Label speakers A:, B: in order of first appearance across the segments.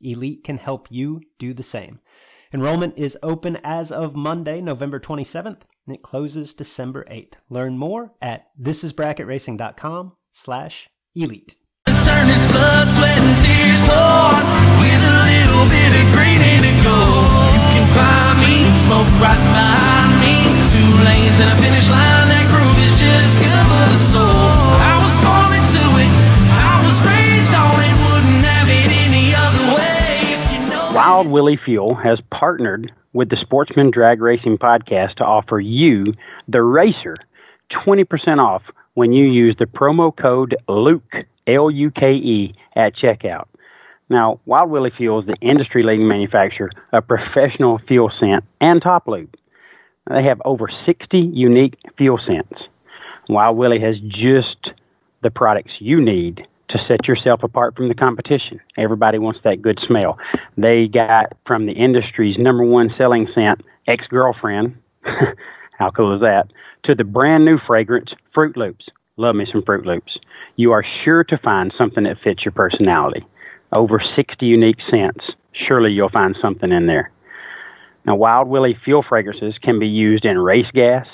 A: Elite can help you do the same. Enrollment is open as of Monday, November 27th, and it closes December 8th. Learn more at thisisbracketracing.com slash elite. I was born into it, I was raised
B: Wild Willie Fuel has partnered with the Sportsman Drag Racing Podcast to offer you, the racer, 20% off when you use the promo code LUKE, L U K E, at checkout. Now, Wild Willie Fuel is the industry leading manufacturer of professional fuel scent and top lube. They have over 60 unique fuel scents. Wild Willie has just the products you need to set yourself apart from the competition. Everybody wants that good smell. They got from the industry's number one selling scent, ex girlfriend. How cool is that? To the brand new fragrance, Fruit Loops. Love me some Fruit Loops. You are sure to find something that fits your personality. Over 60 unique scents. Surely you'll find something in there. Now, Wild Willie fuel fragrances can be used in race gas,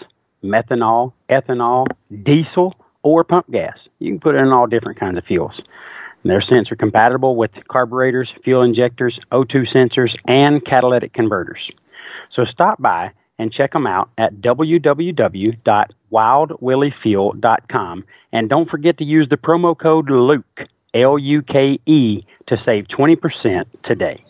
B: methanol, ethanol, diesel, or pump gas. You can put it in all different kinds of fuels. And their scents are compatible with carburetors, fuel injectors, O2 sensors, and catalytic converters. So stop by and check them out at www.wildwilliefuel.com. And don't forget to use the promo code LUKE, L U K E, to save 20% today.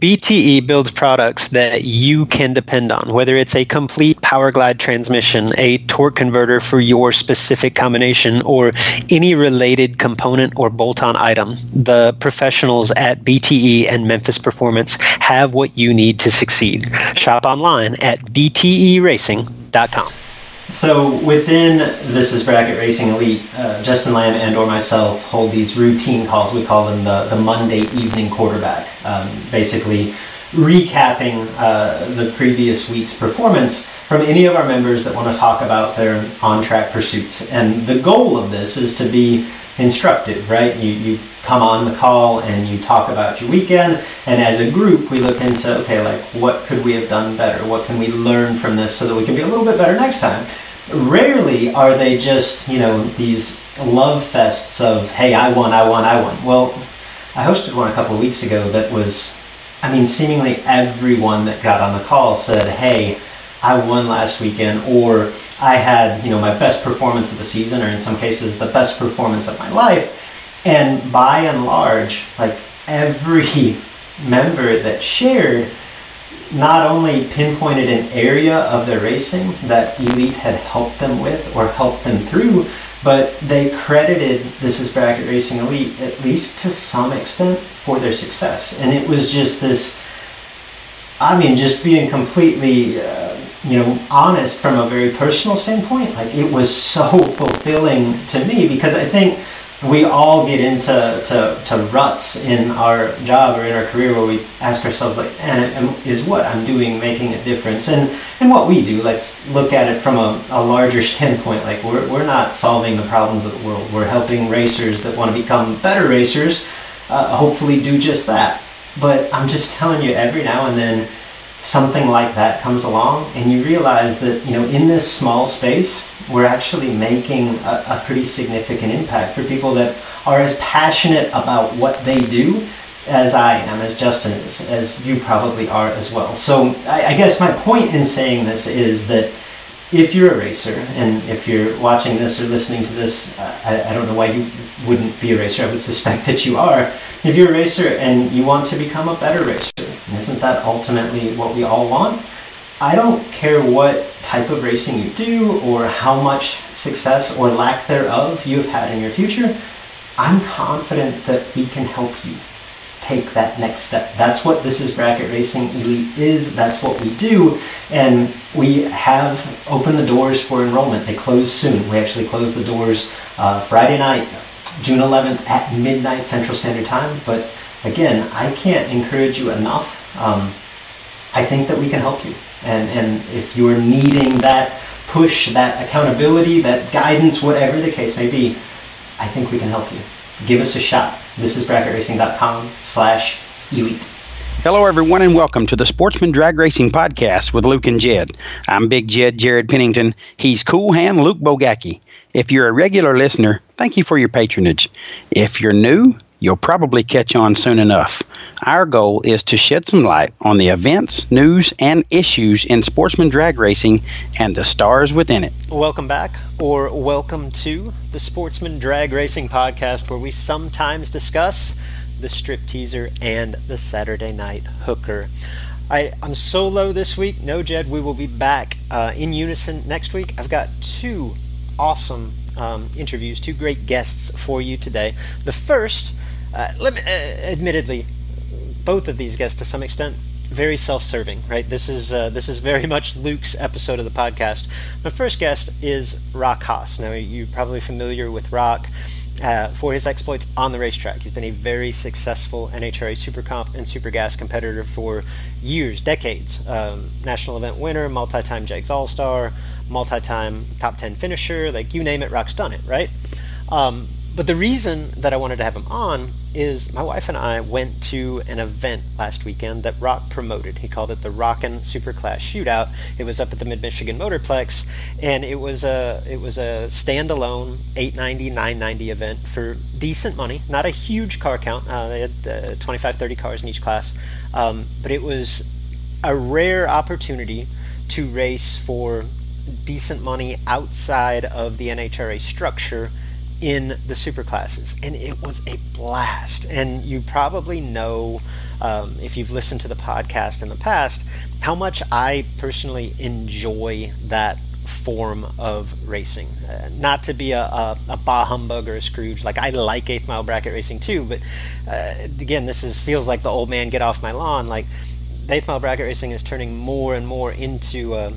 A: BTE builds products that you can depend on, whether it's a complete Powerglide transmission, a torque converter for your specific combination, or any related component or bolt on item. The professionals at BTE and Memphis Performance have what you need to succeed. Shop online at bteracing.com. So within this is bracket racing elite, uh, Justin Lamb and or myself hold these routine calls. We call them the, the Monday evening quarterback. Um, basically, recapping uh, the previous week's performance from any of our members that want to talk about their on track pursuits. And the goal of this is to be instructive, right? You, you come on the call and you talk about your weekend, and as a group, we look into okay, like what could we have done better? What can we learn from this so that we can be a little bit better next time? Rarely are they just, you know, these love fests of hey, I won, I won, I won. Well, I hosted one a couple of weeks ago that was, I mean, seemingly everyone that got on the call said, hey, I won last weekend, or I had, you know, my best performance of the season, or in some cases, the best performance of my life. And by and large, like every member that shared not only pinpointed an area of their racing that Elite had helped them with or helped them through, but they credited This is Bracket Racing Elite, at least to some extent, for their success. And it was just this, I mean, just being completely. Uh, you know, honest from a very personal standpoint, like it was so fulfilling to me because I think we all get into to, to ruts in our job or in our career where we ask ourselves like and is what i'm doing making a difference? And and what we do let's look at it from a, a larger standpoint like we're, we're not solving the problems of the world. We're helping racers that want to become better racers uh, hopefully do just that. But i'm just telling you every now and then something like that comes along and you realize that you know in this small space we're actually making a, a, pretty significant impact for people that are as passionate about what they do as I am, as Justin is, as you probably are as well. So I, I guess my point in saying this is that if you're a racer and if you're watching this or listening to this, I, I don't know why you wouldn't be a racer. I would suspect that you are. If you're a racer and you want to become a better racer, isn't that ultimately what we all want? I don't care what type of racing you do or how much success or lack thereof you've had in your future. I'm confident that we can help you take that next step. That's what this is bracket racing elite is. That's what we do. And we have opened the doors for enrollment. They close soon. We actually close the doors uh, Friday night, June 11th at midnight Central Standard Time. But again, I can't encourage you enough. Um, I think that we can help you. And, and if you're needing that push, that accountability, that guidance, whatever the case may be, I think we can help you. Give us a shot. This is bracketracing.com slash elite.
B: Hello, everyone, and welcome to the Sportsman Drag Racing Podcast with Luke and Jed. I'm Big Jed Jared Pennington. He's Cool Hand Luke Bogacki. If you're a regular listener, thank you for your patronage. If you're new, you'll probably catch on soon enough. Our goal is to shed some light on the events, news, and issues in sportsman drag racing and the stars within it.
A: Welcome back, or welcome to the Sportsman Drag Racing Podcast, where we sometimes discuss the strip teaser and the Saturday night hooker. I, I'm solo this week. No, Jed, we will be back uh, in unison next week. I've got two awesome um, interviews, two great guests for you today. The first, uh, let me, uh, admittedly, both of these guests to some extent very self-serving, right? This is uh, this is very much Luke's episode of the podcast. My first guest is Rock Haas. Now you're probably familiar with Rock. Uh, for his exploits on the racetrack. He's been a very successful NHRA Super Comp and Super Gas competitor for years, decades. Um, national event winner, multi time JEGS All Star, multi time top 10 finisher, like you name it, Rock's done it, right? Um, but the reason that I wanted to have him on is my wife and I went to an event last weekend that Rock promoted. He called it the Rockin' Superclass Shootout. It was up at the Mid Michigan Motorplex, and it was a it was a standalone 890 990 event for decent money. Not a huge car count. Uh, they had uh, 25 30 cars in each class, um, but it was a rare opportunity to race for decent money outside of the NHRA structure in the super classes, and it was a blast. And you probably know, um, if you've listened to the podcast in the past, how much I personally enjoy that form of racing. Uh, not to be a, a, a, bah humbug or a Scrooge, like I like eighth mile bracket racing too, but uh, again, this is feels like the old man get off my lawn. Like eighth mile bracket racing is turning more and more into a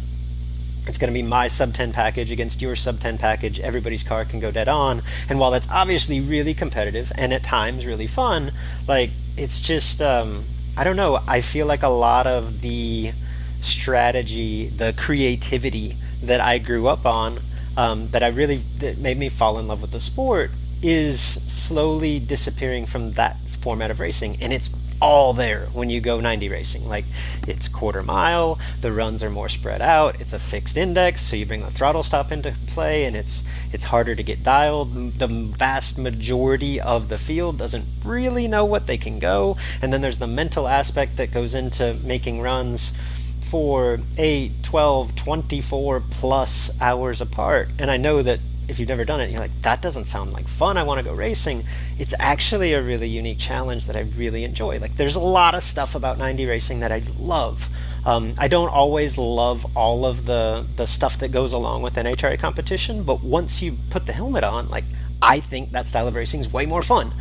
A: it's going to be my sub 10 package against your sub 10 package. Everybody's car can go dead on. And while that's obviously really competitive and at times really fun, like it's just, um, I don't know. I feel like a lot of the strategy, the creativity that I grew up on, um, that I really that made me fall in love with the sport, is slowly disappearing from that format of racing. And it's all there when you go 90 racing. Like it's quarter mile, the runs are more spread out, it's a fixed index, so you bring the throttle stop into play and it's it's harder to get dialed. The vast majority of the field doesn't really know what they can go. And then there's the mental aspect that goes into making runs for 8, 12, 24 plus hours apart. And I know that if you've never done it, you're like, that doesn't sound like fun. I want to go racing. It's actually a really unique challenge that I really enjoy. Like, there's a lot of stuff about 90 racing that I love. Um, I don't always love all of the the stuff that goes along with NHRA competition, but once you put the helmet on, like, I think that style of racing is way more fun.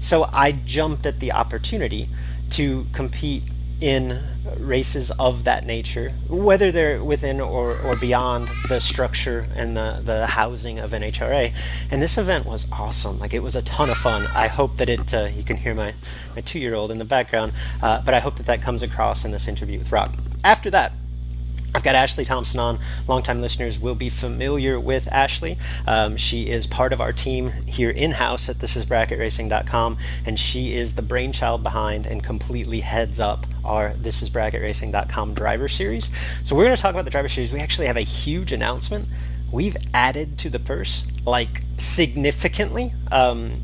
A: So I jumped at the opportunity to compete in races of that nature, whether they're within or, or beyond the structure and the, the housing of NHRA. And this event was awesome. Like it was a ton of fun. I hope that it, uh, you can hear my, my two year old in the background, uh, but I hope that that comes across in this interview with Rock. After that, got Ashley Thompson on. Longtime listeners will be familiar with Ashley. Um, she is part of our team here in house at thisisbracketracing.com, and she is the brainchild behind and completely heads up our thisisbracketracing.com driver series. So, we're going to talk about the driver series. We actually have a huge announcement. We've added to the purse like significantly. Um,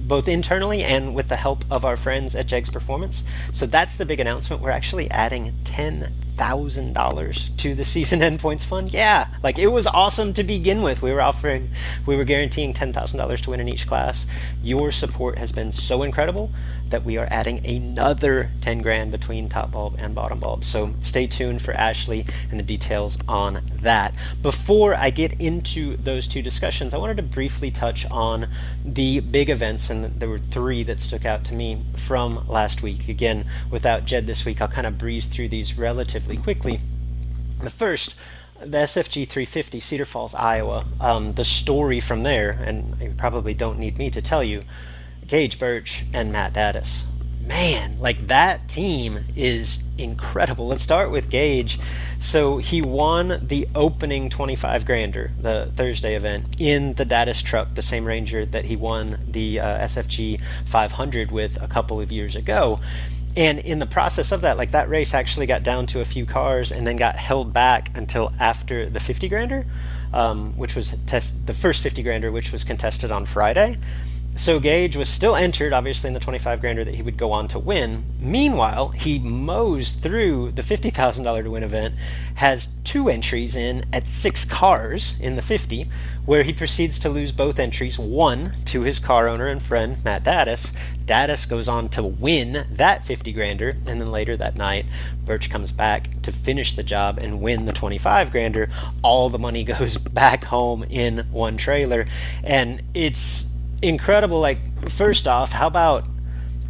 A: both internally and with the help of our friends at Jegs Performance. So that's the big announcement. We're actually adding 10 thousand dollars to the season end points fund. Yeah, like it was awesome to begin with. We were offering, we were guaranteeing ten thousand dollars to win in each class. Your support has been so incredible that we are adding another ten grand between top bulb and bottom bulb. So stay tuned for Ashley and the details on that. Before I get into those two discussions, I wanted to briefly touch on the big events, and there were three that stuck out to me from last week. Again, without Jed this week, I'll kind of breeze through these relatively relatively quickly. The first, the SFG 350, Cedar Falls, Iowa. Um, the story from there, and you probably don't need me to tell you, Gage Birch and Matt Daddis. Man, like that team is incredible. Let's start with Gage. So he won the opening 25 grander, the Thursday event, in the Daddis truck, the same Ranger that he won the uh, SFG 500 with a couple of years ago. And in the process of that, like that race actually got down to a few cars and then got held back until after the 50 grander, um, which was test the first 50 grander, which was contested on Friday. So Gage was still entered, obviously, in the 25 grander that he would go on to win. Meanwhile, he mows through the $50,000 to win event, has two entries in at six cars in the 50, where he proceeds to lose both entries, one to his car owner and friend, Matt Daddis. Daddis goes on to win that 50 grander, and then later that night, Birch comes back to finish the job and win the 25 grander. All the money goes back home in one trailer, and it's incredible. Like, first off, how about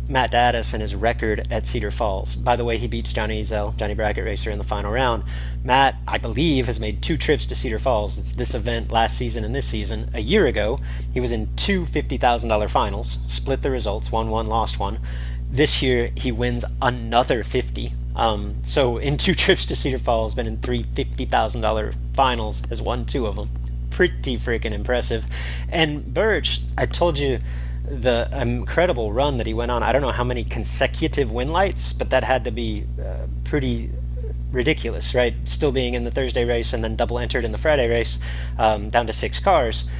A: Matt Daddis and his record at Cedar Falls? By the way, he beats Johnny Ezel, Johnny Bracket Racer, in the final round. Matt, I believe, has made two trips to Cedar Falls. It's this event last season and this season. A year ago, he was in two $50,000 finals, split the results, won one, lost one. This year, he wins another 50. Um, so in two trips to Cedar Falls, been in three $50,000 finals, has won two of them pretty freaking impressive. And Birch, I told you the incredible run that he went on. I don't know how many consecutive win lights, but that had to be uh, pretty ridiculous, right? Still being in the Thursday race and then double entered in the Friday race, um, down to six cars.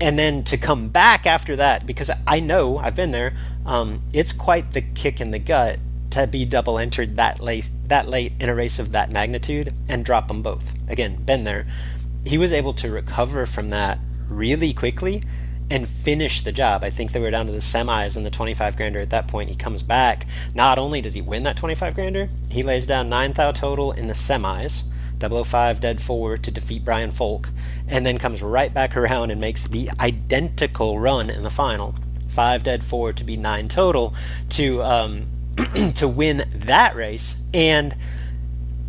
A: And then to come back after that, because I know I've been there, um, it's quite the kick in the gut to be double entered that late, that late in a race of that magnitude and drop them both. Again, been there he was able to recover from that really quickly and finish the job. I think they were down to the semis and the 25 grander at that point. He comes back. Not only does he win that 25 grander, he lays down 9 thou total in the semis, 005 dead 4 to defeat Brian Folk, and then comes right back around and makes the identical run in the final. 5 dead 4 to be 9 total to um, to win that race and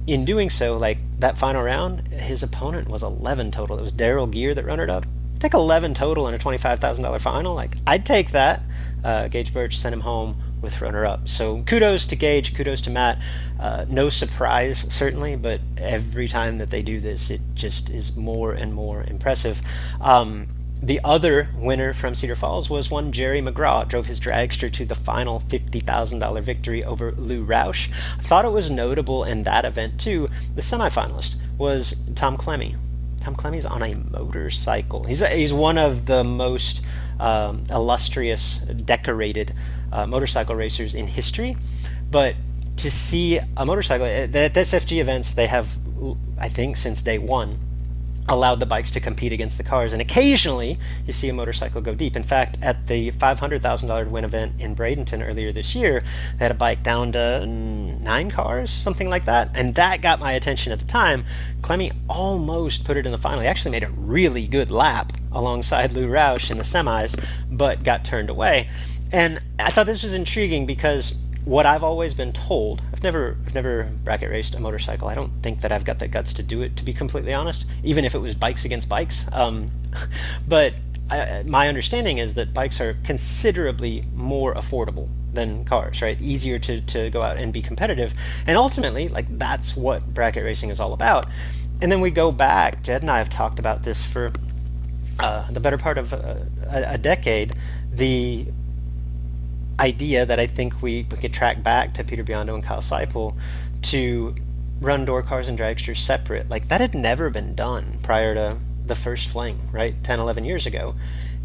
A: in doing so, like that final round, his opponent was 11 total. It was Daryl Gear that runner up. Take 11 total in a $25,000 final. Like, I'd take that. Uh, Gage Birch sent him home with runner up. So kudos to Gage, kudos to Matt. Uh, no surprise, certainly, but every time that they do this, it just is more and more impressive. Um, the other winner from Cedar Falls was one Jerry McGraw. Drove his dragster to the final $50,000 victory over Lou Roush. I thought it was notable in that event, too. The semifinalist was Tom Clemmy. Tom Clemmy's on a motorcycle. He's, a, he's one of the most um, illustrious, decorated uh, motorcycle racers in history. But to see a motorcycle at the SFG events, they have, I think, since day one, allowed the bikes to compete against the cars. And occasionally, you see a motorcycle go deep. In fact, at the $500,000 win event in Bradenton earlier this year, they had a bike down to nine cars, something like that. And that got my attention at the time. Clemmy almost put it in the final. He actually made a really good lap alongside Lou Roush in the semis, but got turned away. And I thought this was intriguing because what I've always been told, Never I've never bracket raced a motorcycle. I don't think that I've got the guts to do it, to be completely honest. Even if it was bikes against bikes, um, but I, my understanding is that bikes are considerably more affordable than cars, right? Easier to, to go out and be competitive. And ultimately, like that's what bracket racing is all about. And then we go back, Jed and I have talked about this for uh, the better part of a, a, decade. The idea that I think we, we could track back to Peter Biondo and Kyle Seipel to run door cars and dragsters separate. Like that had never been done prior to the first fling, right? 10, 11 years ago.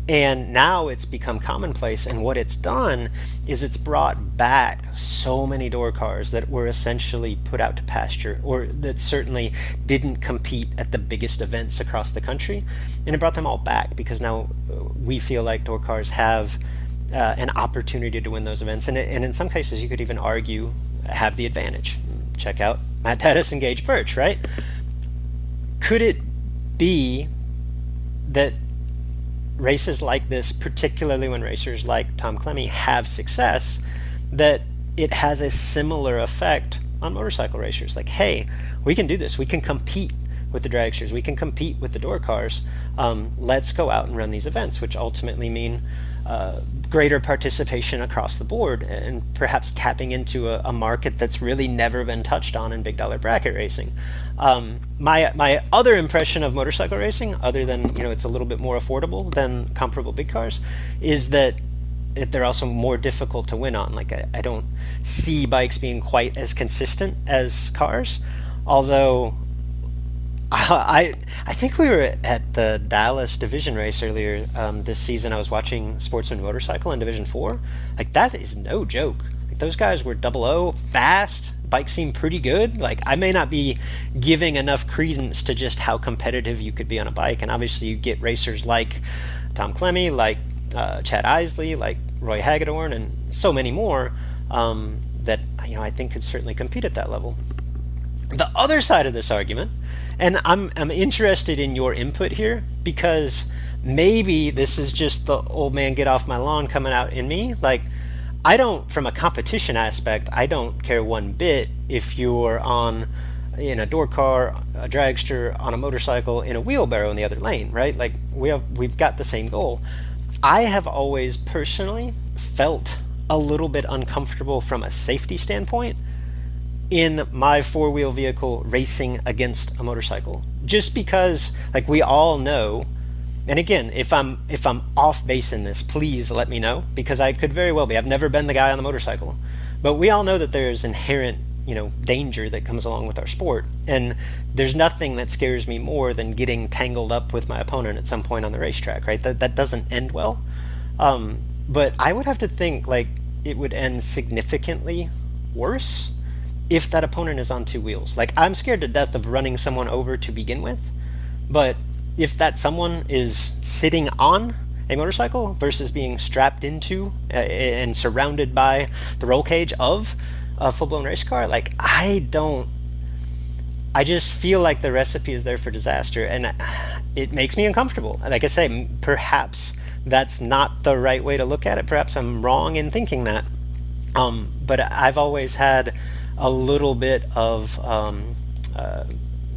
A: And now it's become commonplace. And what it's done is it's brought back so many door cars that were essentially put out to pasture or that certainly didn't compete at the biggest events across the country. And it brought them all back because now we feel like door cars have uh, an opportunity to win those events. And, and in some cases, you could even argue have the advantage. Check out Matt Daddis and Gage Birch, right? Could it be that races like this, particularly when racers like Tom Clemmy have success, that it has a similar effect on motorcycle racers. Like, hey, we can do this. We can compete with the dragsters. We can compete with the door cars. Um, let's go out and run these events, which ultimately mean uh, greater participation across the board and perhaps tapping into a, a, market that's really never been touched on in big dollar bracket racing. Um, my my other impression of motorcycle racing, other than you know it's a little bit more affordable than comparable big cars, is that they're also more difficult to win on. Like I, I don't see bikes being quite as consistent as cars, although I I think we were at the Dallas division race earlier um, this season. I was watching Sportsman Motorcycle in Division Four. Like that is no joke. Like those guys were double O, fast. Bikes seemed pretty good. Like I may not be giving enough credence to just how competitive you could be on a bike. And obviously, you get racers like Tom Clemmy, like uh, Chad Isley, like Roy Hagedorn, and so many more um, that you know I think could certainly compete at that level. The other side of this argument and I'm I'm interested in your input here because maybe this is just the old man get off my lawn coming out in me. Like I don't from a competition aspect, I don't care one bit if you're on in a door car, a dragster, on a motorcycle, in a wheelbarrow in the other lane, right? Like we have we've got the same goal. I have always personally felt a little bit uncomfortable from a safety standpoint in my four wheel vehicle racing against a motorcycle. Just because, like, we all know. And again, if I'm if I'm off base in this, please let me know because I could very well be. I've never been the guy on the motorcycle, but we all know that there's inherent you know danger that comes along with our sport and there's nothing that scares me more than getting tangled up with my opponent at some point on the racetrack right that, that doesn't end well um, but i would have to think like it would end significantly worse if that opponent is on two wheels. Like I'm scared to death of running someone over to begin with, but if that someone is sitting on a motorcycle versus being strapped into uh, and surrounded by the roll cage of a full-blown race car, like I don't I just feel like the recipe is there for disaster and it makes me uncomfortable. Like I say, perhaps that's not the right way to look at it. Perhaps I'm wrong in thinking that. Um, but I've always had a little bit of um, uh,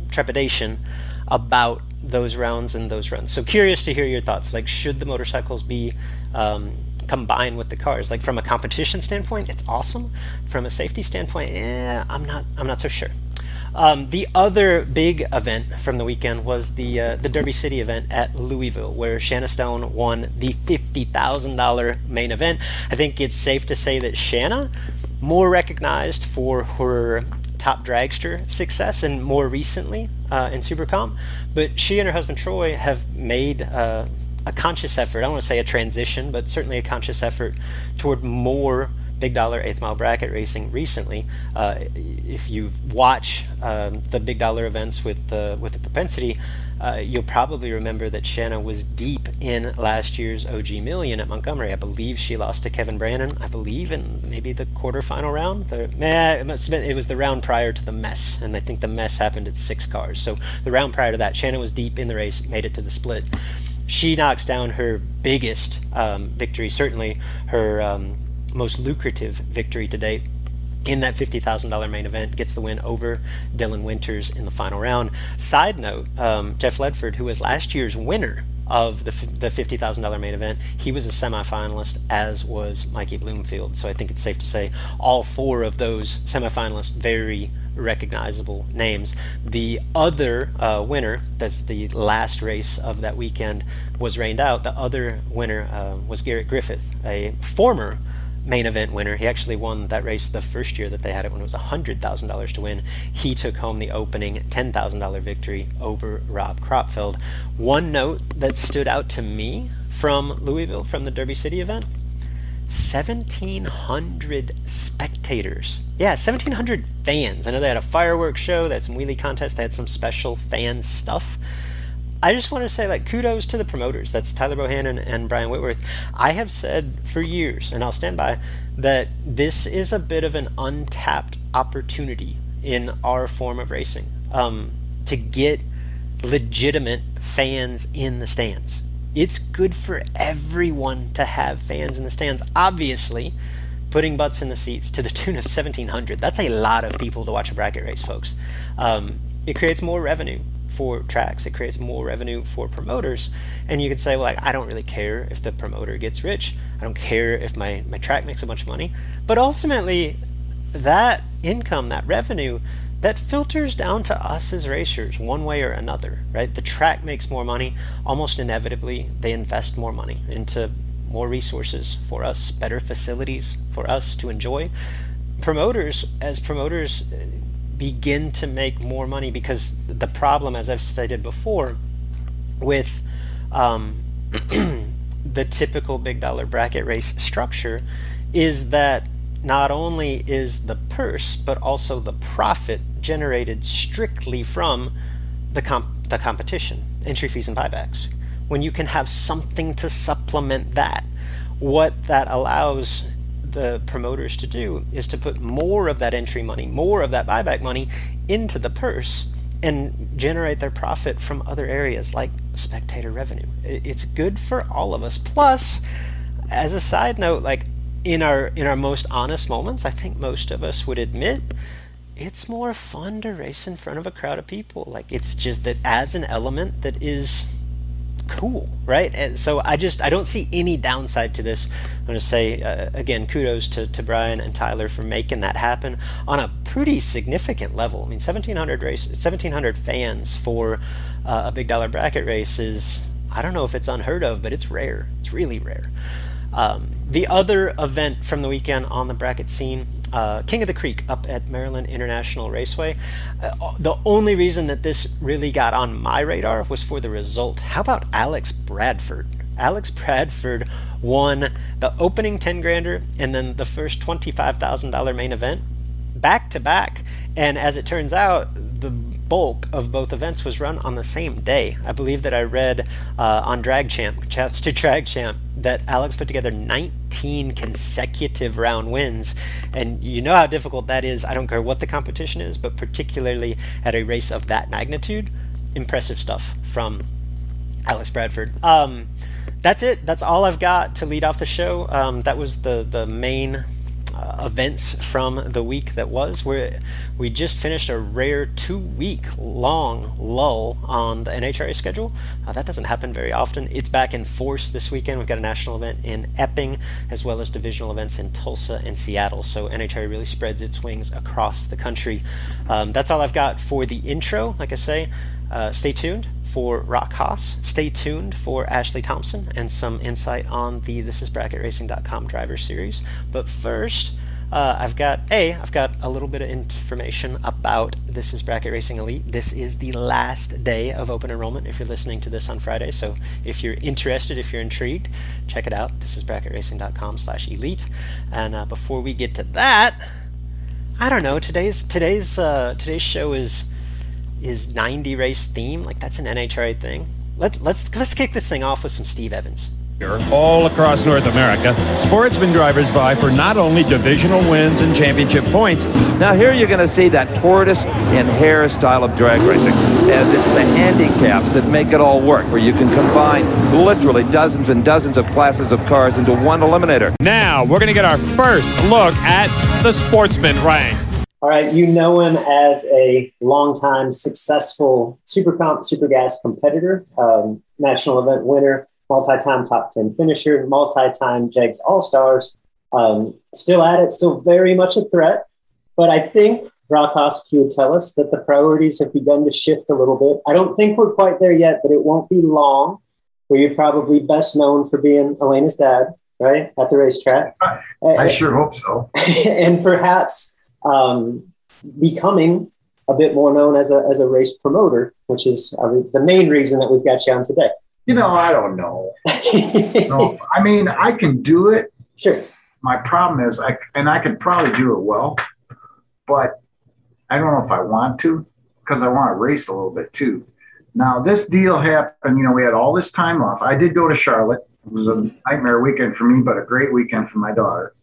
A: trepidation about those rounds and those runs. So curious to hear your thoughts. Like, should the motorcycles be um, combined with the cars? Like from a competition standpoint, it's awesome. From a safety standpoint, eh, I'm not. I'm not so sure. Um, the other big event from the weekend was the uh, the Derby City event at Louisville, where Shanna Stone won the fifty thousand dollar main event. I think it's safe to say that Shanna more recognized for her top dragster success and more recently uh, in Supercomp. But she and her husband Troy have made uh, a conscious effort, I don't want to say a transition, but certainly a conscious effort toward more big dollar eighth mile bracket racing recently. Uh, if you watch um, the big dollar events with with the propensity, uh, you'll probably remember that Shanna was deep in last year's OG Million at Montgomery. I believe she lost to Kevin Brannon. I believe in maybe the quarterfinal round. The, it, must been, it was the round prior to the mess, and I think the mess happened at six cars. So the round prior to that, Shanna was deep in the race, made it to the split. She knocks down her biggest um, victory, certainly her um, most lucrative victory to date in that $50,000 main event, gets the win over Dylan Winters in the final round. Side note, um, Jeff Ledford, who was last year's winner of the, the $50,000 main event, he was a semifinalist, as was Mikey Bloomfield. So I think it's safe to say all four of those semifinalists very recognizable names. The other uh, winner, that's the last race of that weekend, was rained out. The other winner uh, was Garrett Griffith, a former main event winner. He actually won that race the first year that they had it when it was $100,000 to win. He took home the opening $10,000 victory over Rob Kropfeld. One note that stood out to me from Louisville, from the Derby City event 1,700 spectators. Yeah, 1,700 fans. I know they had a fireworks show, they had some wheelie contests, they had some special fan stuff. I just want to say, like, kudos to the promoters. That's Tyler Bohannon and Brian Whitworth. I have said for years, and I'll stand by, that this is a bit of an untapped opportunity in our form of racing um, to get legitimate fans in the stands. It's good for everyone to have fans in the stands. Obviously, putting butts in the seats to the tune of 1,700. That's a lot of people to watch a bracket race, folks. Um, it creates more revenue for tracks. It creates more revenue for promoters. And you could say, well, like, I don't really care if the promoter gets rich. I don't care if my, my track makes a bunch of money. But ultimately, that income, that revenue, that filters down to us as racers one way or another, right? The track makes more money. Almost inevitably, they invest more money into more resources for us, better facilities for us to enjoy. Promoters, as promoters, begin to make more money because the problem, as I've stated before, with um, the typical big dollar bracket race structure is that not only is the purse but also the profit generated strictly from the comp- the competition, entry fees and buybacks. When you can have something to supplement that, what that allows the promoters to do is to put more of that entry money, more of that buyback money into the purse and generate their profit from other areas like spectator revenue. It's good for all of us. Plus, as a side note, like in our in our most honest moments, I think most of us would admit it's more fun to race in front of a crowd of people. Like it's just that adds an element that is cool, right? And so I just I don't see any downside to this. I'm going to say uh, again, kudos to, to Brian and Tyler for making that happen on a pretty significant level. I mean, 1,700 race, 1,700 fans for uh, a big dollar bracket race is I don't know if it's unheard of, but it's rare. It's really rare. Um, the other event from the weekend on the bracket scene uh, King of the Creek up at Maryland International Raceway. Uh, the only reason that this really got on my radar was for the result. How about Alex Bradford? Alex Bradford won the opening 10 grander and then the first $25,000 main event back to back. And as it turns out, the bulk of both events was run on the same day. I believe that I read uh, on Drag Champ, chats to Drag Champ, that Alex put together 19 consecutive round wins. And you know how difficult that is. I don't care what the competition is, but particularly at a race of that magnitude, impressive stuff from Alex Bradford. Um, that's it. That's all I've got to lead off the show. Um, that was the the main uh, events from the week that was. we we just finished a rare two week long lull on the NHRA schedule. Uh, that doesn't happen very often. It's back in force this weekend. We've got a national event in Epping as well as divisional events in Tulsa and Seattle. So NHRA really spreads its wings across the country. Um, that's all I've got for the intro. Like I say, uh, stay tuned for Rock Haas. Stay tuned for Ashley Thompson and some insight on the This Is BracketRacing.com driver series. But first, uh, I've got a I've got a little bit of information about This Is Bracket Racing Elite. This is the last day of open enrollment. If you're listening to this on Friday, so if you're interested, if you're intrigued, check it out. This is bracketracing.com/elite. And uh, before we get to that, I don't know. Today's today's uh, today's show is is 90 race theme. Like that's an NHRA thing. Let, let's let's kick this thing off with some Steve Evans.
C: all across North America, sportsman drivers vie for not only divisional wins and championship points.
D: Now here you're going to see that tortoise and hare style of drag racing, as it's the handicaps that make it all work, where you can combine literally dozens and dozens of classes of cars into one eliminator.
C: Now we're going to get our first look at the sportsman ranks.
E: All right, you know him as a longtime successful Super Comp Super Gas competitor, um, national event winner, multi-time top 10 finisher, multi-time JEGS All-Stars. Um, still at it, still very much a threat. But I think Rock Haas would tell us that the priorities have begun to shift a little bit. I don't think we're quite there yet, but it won't be long. Where you're probably best known for being Elena's dad, right, at the racetrack.
F: I sure hope so.
E: and perhaps um, becoming a bit more known as a, as a race promoter, which is uh, the main reason that we've got you on today.
F: You know, I don't know. no, I mean, I can do it.
E: Sure.
F: My problem is, I and I could probably do it well, but I don't know if I want to because I want to race a little bit too. Now, this deal happened. You know, we had all this time off. I did go to Charlotte. It was a nightmare weekend for me, but a great weekend for my daughter.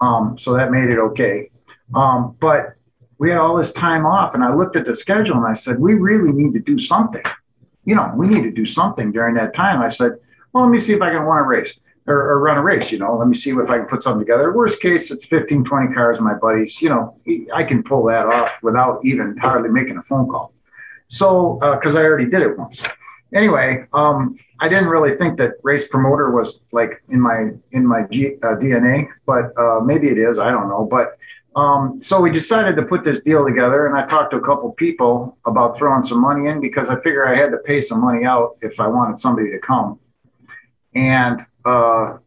F: Um, so that made it okay. Um, but we had all this time off, and I looked at the schedule and I said, we really need to do something you know, we need to do something during that time. I said, well, let me see if I can run a race or, or, run a race, you know, let me see if I can put something together. Worst case, it's 15, 20 cars my buddies. You know, I can pull that off without even hardly making a phone call. So, because uh, I already did it once. Anyway, um, I didn't really think that race promoter was like in my in my G, uh, DNA, but uh, maybe it is. I don't know. But um, so we decided to put this deal together, and I talked to a couple people about throwing some money in because I figured I had to pay some money out if I wanted somebody to come. And uh,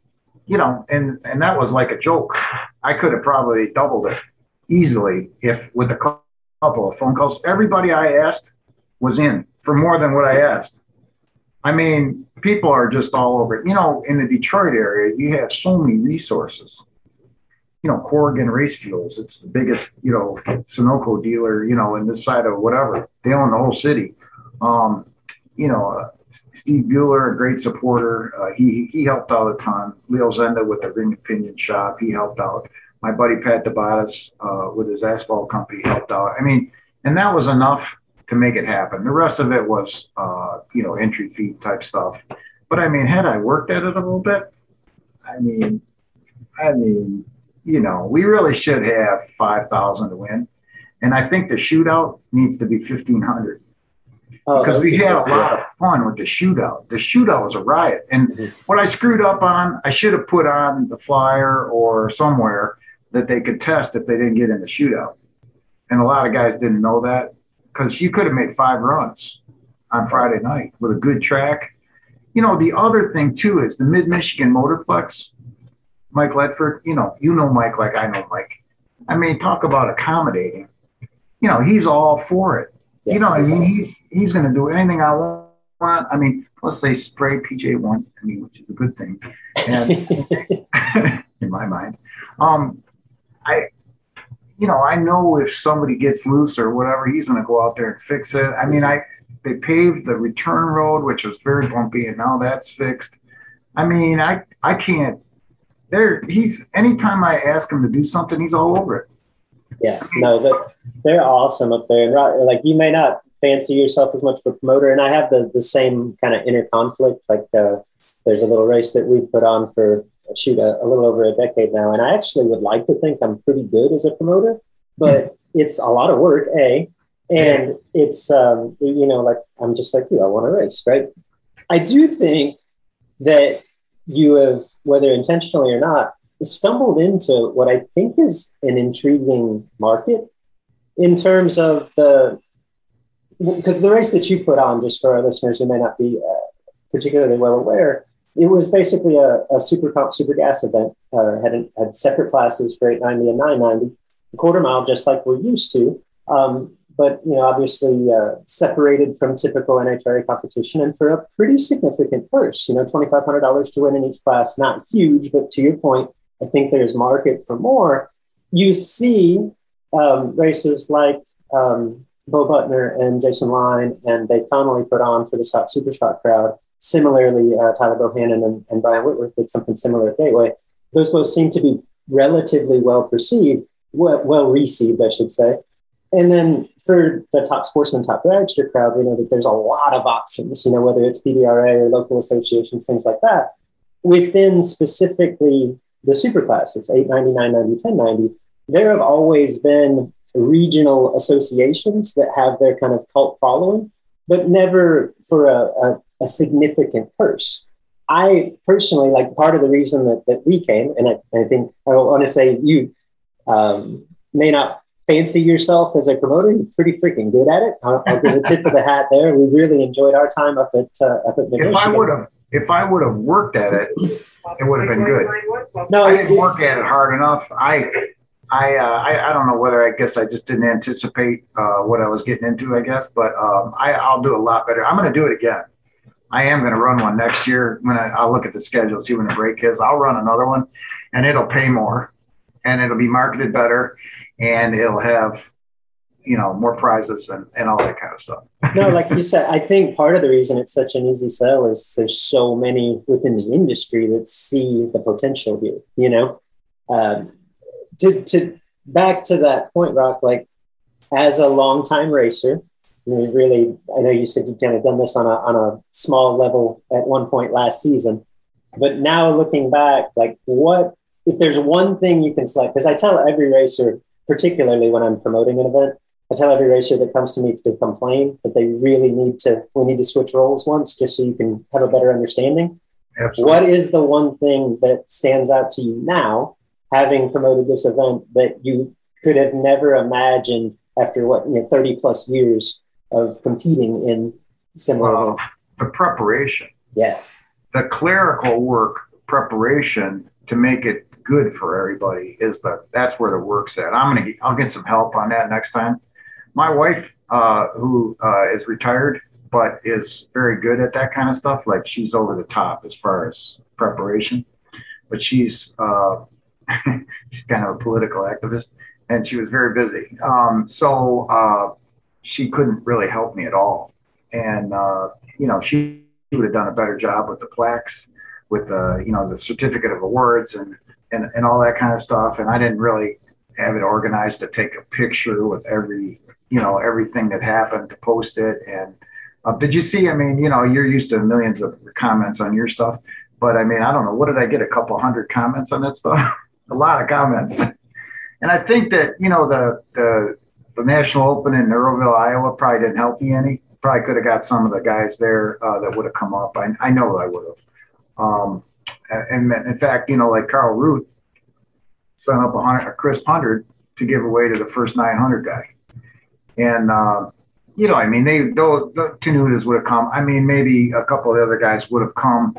F: you know, and and that was like a joke. I could have probably doubled it easily if with a couple of phone calls. Everybody I asked was in for more than what I asked. I mean, people are just all over. You know, in the Detroit area, you have so many resources you know, Corrigan Race Fuels. It's the biggest, you know, Sunoco dealer, you know, in this side of whatever. They own the whole city. Um, you know, uh, Steve Bueller, a great supporter. Uh, he he helped out a ton. Leo Zenda with the Ring and Pinion Shop, he helped out. My buddy Pat DeBatis uh, with his asphalt company helped out. I mean, and that was enough to make it happen. The rest of it was, uh, you know, entry fee type stuff. But I mean, had I worked at it a little bit, I mean, I mean, you know, we really should have 5,000 to win. And I think the shootout needs to be 1,500 because we had a lot of fun with the shootout. The shootout was a riot. And mm-hmm. what I screwed up on, I should have put on the flyer or somewhere that they could test if they didn't get in the shootout. And a lot of guys didn't know that because you could have made five runs on Friday night with a good track. You know, the other thing too is the Mid Michigan Motorplex Mike Ledford, you know, you know Mike like I know Mike. I mean, talk about accommodating. You know, he's all for it. Yeah, you know, I mean, awesome. he's he's going to do anything I want. I mean, let's say spray PJ one. I mean, which is a good thing, and in my mind, um, I, you know, I know if somebody gets loose or whatever, he's going to go out there and fix it. I mean, I they paved the return road, which was very bumpy, and now that's fixed. I mean, I I can't there he's anytime I ask him to do something, he's all over it.
E: Yeah, no, they're, they're awesome up there, and like you may not fancy yourself as much for promoter, and I have the the same kind of inner conflict. Like uh, there's a little race that we put on for shoot a, a, little over a decade now, and I actually would like to think I'm pretty good as a promoter, but it's a lot of work, a, and it's um, you know like I'm just like you, I want to race, right? I do think that you have, whether intentionally or not, stumbled into what I think is an intriguing market in terms of the because the race that you put on, just for our listeners who may not be uh, particularly well aware, it was basically a, a super comp super gas event. Uh, had had separate classes for 890 and 990, a quarter mile, just like we're used to. Um, but you know, obviously uh, separated from typical NHRA competition, and for a pretty significant purse. You know, twenty five hundred dollars to win in each class, not huge, but to your point, I think there's market for more. You see um, races like um, Bo Butner and Jason Line, and they finally put on for the stock super stock crowd similarly, uh, Tyler Bohannon and, and Brian Whitworth did something similar at Gateway. Those both seem to be relatively well perceived, well, well received, I should say. And then for the top sportsman, top dragster crowd, we know that there's a lot of options, you know, whether it's PDRA or local associations, things like that. Within specifically the super classes, 890, 990, 1090, there have always been regional associations that have their kind of cult following, but never for a, a, a significant purse. I personally, like part of the reason that, that we came, and I, I think I want to say you um, may not fancy yourself as a promoter. You're pretty freaking good at it. I'll, I'll give a tip of the hat there. We really enjoyed our time up at uh, up at
F: If I would have, if I would have worked at it, it would have been good.
E: No,
F: I didn't work at it hard enough. I, I, uh, I, I don't know whether I guess I just didn't anticipate uh, what I was getting into. I guess, but um, I, I'll do a lot better. I'm going to do it again. I am going to run one next year. When I, I'll look at the schedule, see when the break is. I'll run another one, and it'll pay more, and it'll be marketed better, and it'll have, you know, more prizes and, and all that kind of stuff.
E: no, like you said, I think part of the reason it's such an easy sell is there's so many within the industry that see the potential here. You know, um, to to back to that point, Rock. Like as a longtime racer, you know, really, I know you said you've kind of done this on a on a small level at one point last season, but now looking back, like what if there's one thing you can select? Because I tell every racer, particularly when I'm promoting an event. I tell every racer that comes to me to complain that they really need to, we need to switch roles once just so you can have a better understanding.
F: Absolutely.
E: What is the one thing that stands out to you now, having promoted this event, that you could have never imagined after what, you know, 30 plus years of competing in similar events?
F: the preparation.
E: Yeah.
F: the clerical work preparation to make it good for everybody is the that's where the work's at. I'm gonna I'll get some help on that next time. My wife, uh, who uh, is retired but is very good at that kind of stuff, like she's over the top as far as preparation. But she's uh, she's kind of a political activist, and she was very busy. Um, so uh, she couldn't really help me at all, and uh, you know she would have done a better job with the plaques, with the you know the certificate of awards and and and all that kind of stuff. And I didn't really have it organized to take a picture with every you know everything that happened to post it. And uh, did you see? I mean, you know, you're used to millions of comments on your stuff, but I mean, I don't know. What did I get? A couple hundred comments on that stuff? a lot of comments. And I think that you know the the the National Open in Neuroville, Iowa, probably didn't help me any. Probably could have got some of the guys there uh, that would have come up. I, I know I would have. Um, and, in fact, you know, like Carl Ruth sent up a, hundred, a crisp hundred to give away to the first 900 guy. And, uh, you know, I mean, they those the Tenutas would have come. I mean, maybe a couple of the other guys would have come,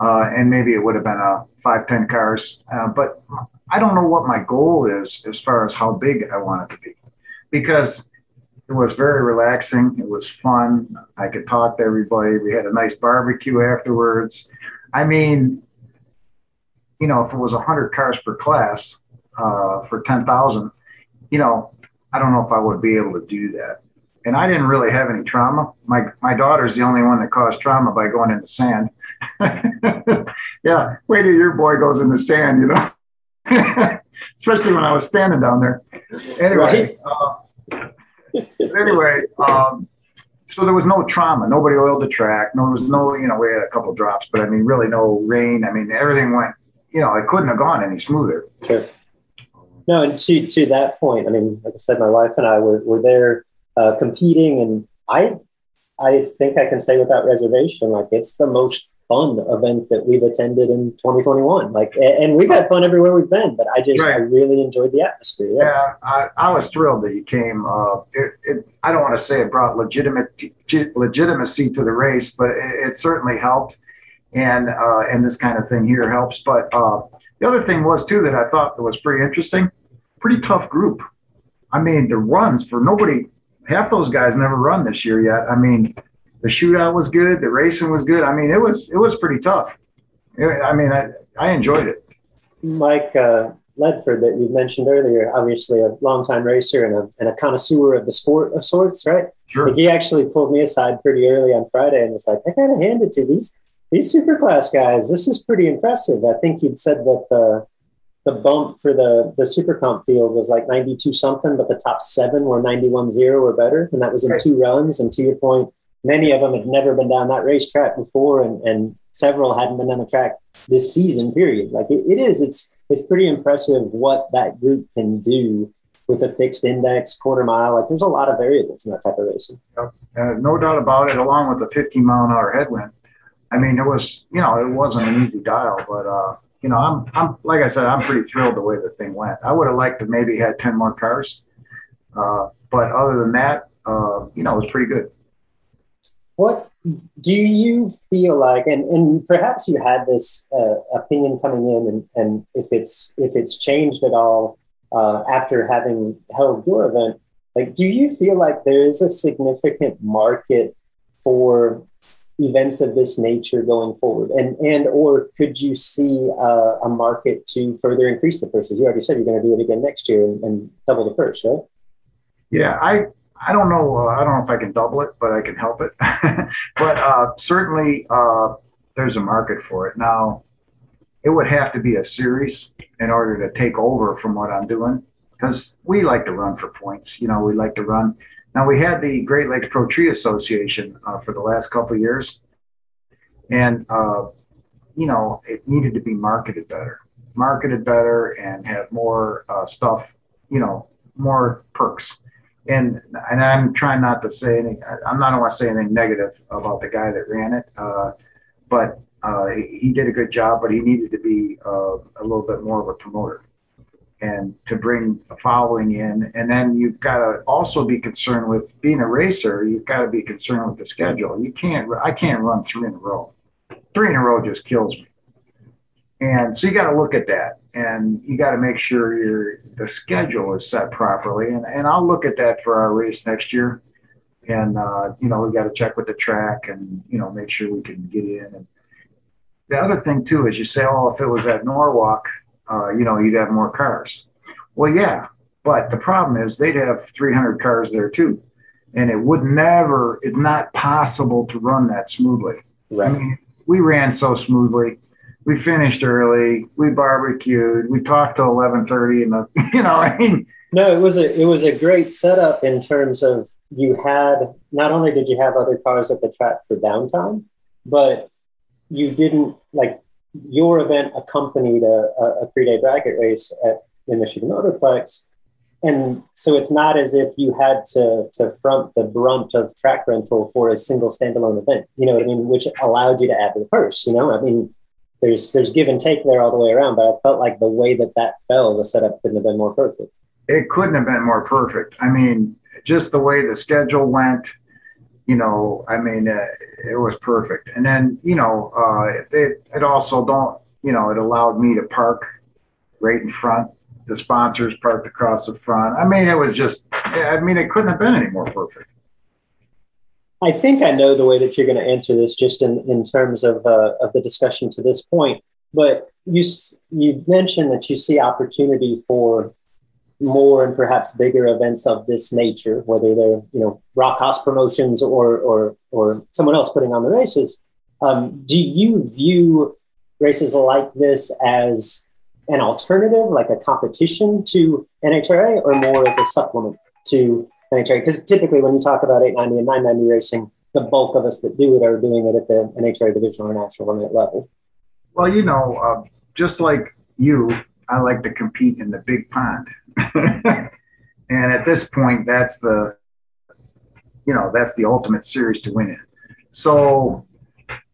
F: uh, and maybe it would have been a five, 10 cars. Uh, but I don't know what my goal is as far as how big I want it to be because it was very relaxing. It was fun. I could talk to everybody. We had a nice barbecue afterwards. I mean, you know, if it was 100 cars per class uh, for 10,000, you know, I don't know if I would be able to do that. And I didn't really have any trauma. My my daughter's the only one that caused trauma by going in the sand. yeah, wait till your boy goes in the sand, you know. Especially when I was standing down there. Anyway, uh, anyway, um, so there was no trauma. Nobody oiled the track. No, there was no, you know, we had a couple drops, but I mean, really no rain. I mean, everything went, you know, it couldn't have gone any smoother.
E: Sure. No, and to to that point, I mean, like I said, my wife and I were, were there uh, competing, and I I think I can say without reservation, like it's the most fun event that we've attended in 2021. Like, and we've had fun everywhere we've been, but I just I really enjoyed the atmosphere. Yeah.
F: Yeah, I, I was thrilled that you came. Uh, it, it, I don't want to say it brought legitimate legitimacy to the race, but it, it certainly helped. And uh, and this kind of thing here helps. But uh, the other thing was too that I thought that was pretty interesting. Pretty tough group. I mean, the runs for nobody. Half those guys never run this year yet. I mean, the shootout was good. The racing was good. I mean, it was it was pretty tough. I mean, I, I enjoyed it.
E: Mike uh, Ledford, that you mentioned earlier, obviously a longtime racer and a, and a connoisseur of the sport of sorts, right?
F: Sure.
E: Like he actually pulled me aside pretty early on Friday and was like, I gotta hand it to these. These superclass guys, this is pretty impressive. I think you'd said that the the bump for the the super comp field was like 92 something, but the top seven were 91 0 or better. And that was in right. two runs. And to your point, many of them had never been down that racetrack before, and, and several hadn't been on the track this season, period. Like it, it is, it's it's pretty impressive what that group can do with a fixed index quarter mile. Like there's a lot of variables in that type of racing.
F: Uh, no doubt about it, along with the 15 mile an hour headwind. I mean, it was, you know, it wasn't an easy dial, but, uh, you know, I'm, I'm, like I said, I'm pretty thrilled the way the thing went. I would have liked to maybe had 10 more cars. Uh, but other than that, uh, you know, it was pretty good.
E: What do you feel like, and, and perhaps you had this uh, opinion coming in, and, and if it's if it's changed at all uh, after having held your event, like, do you feel like there is a significant market for events of this nature going forward, and and or could you see uh, a market to further increase the purses? You already said you're going to do it again next year and, and double the purse, right?
F: Yeah, I I don't know. Uh, I don't know if I can double it, but I can help it. but uh, certainly, uh, there's a market for it. Now, it would have to be a series in order to take over from what I'm doing because we like to run for points. You know, we like to run. Now, we had the Great Lakes Pro Tree Association uh, for the last couple years, and uh, you know, it needed to be marketed better, marketed better, and have more uh, stuff. You know, more perks and and I'm trying not to say anything. I'm not want to say anything negative about the guy that ran it, uh, but uh, he, he, did a good job. But he needed to be uh, a little bit more of a promoter and to bring a following in. And then you've got to also be concerned with being a racer. You've got to be concerned with the schedule. You can't. I can't run three in a row. Three in a row just kills me. And so you got to look at that and you got to make sure your the schedule is set properly. And, and I'll look at that for our race next year. And, uh, you know, we got to check with the track and, you know, make sure we can get in. And the other thing, too, is you say, oh, if it was at Norwalk, uh, you know, you'd have more cars. Well, yeah. But the problem is they'd have 300 cars there, too. And it would never, it's not possible to run that smoothly. Right. I mean, we ran so smoothly we finished early. We barbecued. We talked till eleven thirty, and the you know, I mean,
E: no, it was a it was a great setup in terms of you had not only did you have other cars at the track for downtime, but you didn't like your event accompanied a, a three day bracket race at the Michigan Motorplex. And so it's not as if you had to, to front the brunt of track rental for a single standalone event, you know what I mean? Which allowed you to add to the purse, you know? I mean, there's there's give and take there all the way around. But I felt like the way that that fell, the setup couldn't have been more perfect.
F: It couldn't have been more perfect. I mean, just the way the schedule went, you know, I mean, it was perfect. And then, you know, uh, it it also don't, you know, it allowed me to park right in front. The sponsors parked across the front. I mean, it was just, I mean, it couldn't have been any more perfect.
E: I think I know the way that you're going to answer this, just in, in terms of uh, of the discussion to this point. But you you mentioned that you see opportunity for more and perhaps bigger events of this nature, whether they're you know Rock Haas promotions or or or someone else putting on the races. Um, do you view races like this as an alternative, like a competition to NHRA, or more as a supplement to NHRA? Because typically, when you talk about 890 and 990 racing, the bulk of us that do it are doing it at the NHRA divisional or national level.
F: Well, you know, uh, just like you, I like to compete in the big pond. and at this point, that's the, you know, that's the ultimate series to win it. So,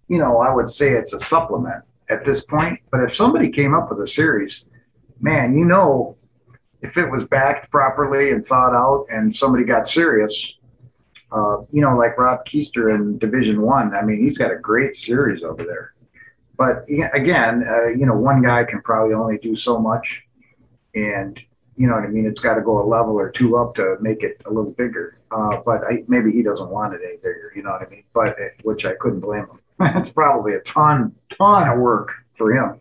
F: you know, I would say it's a supplement at this point. But if somebody came up with a series, man, you know, if it was backed properly and thought out and somebody got serious, uh, you know, like Rob Keister in Division One, I. I mean, he's got a great series over there. But again, uh, you know, one guy can probably only do so much, and you know what I mean. It's got to go a level or two up to make it a little bigger. Uh, but I, maybe he doesn't want it any bigger. You know what I mean? But uh, which I couldn't blame him. It's probably a ton, ton of work for him.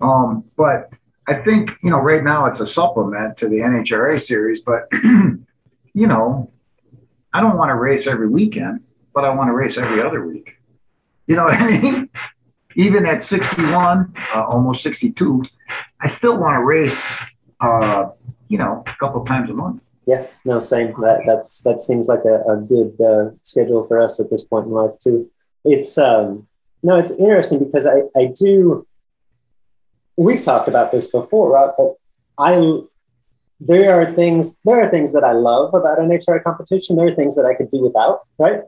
F: Um, but I think, you know, right now it's a supplement to the NHRA series, but, you know, I don't want to race every weekend, but I want to race every other week. You know what I mean? even at 61, uh, almost 62, I still want to race, uh, you know, a couple times a month.
E: Yeah, no, same. That that's that seems like a, a good uh, schedule for us at this point in life too. It's um, no, it's interesting because I I do. We've talked about this before, right? But I there are things there are things that I love about an NHRA competition. There are things that I could do without, right?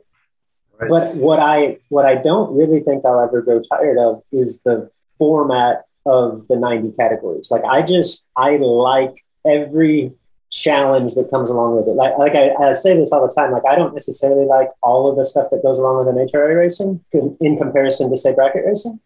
E: right? But what I what I don't really think I'll ever grow tired of is the format of the 90 categories. Like I just I like every challenge that comes along with it. Like, like I, I, say this all the time. Like, I don't necessarily like all of the stuff that goes along with NHRA racing in comparison to say bracket racing.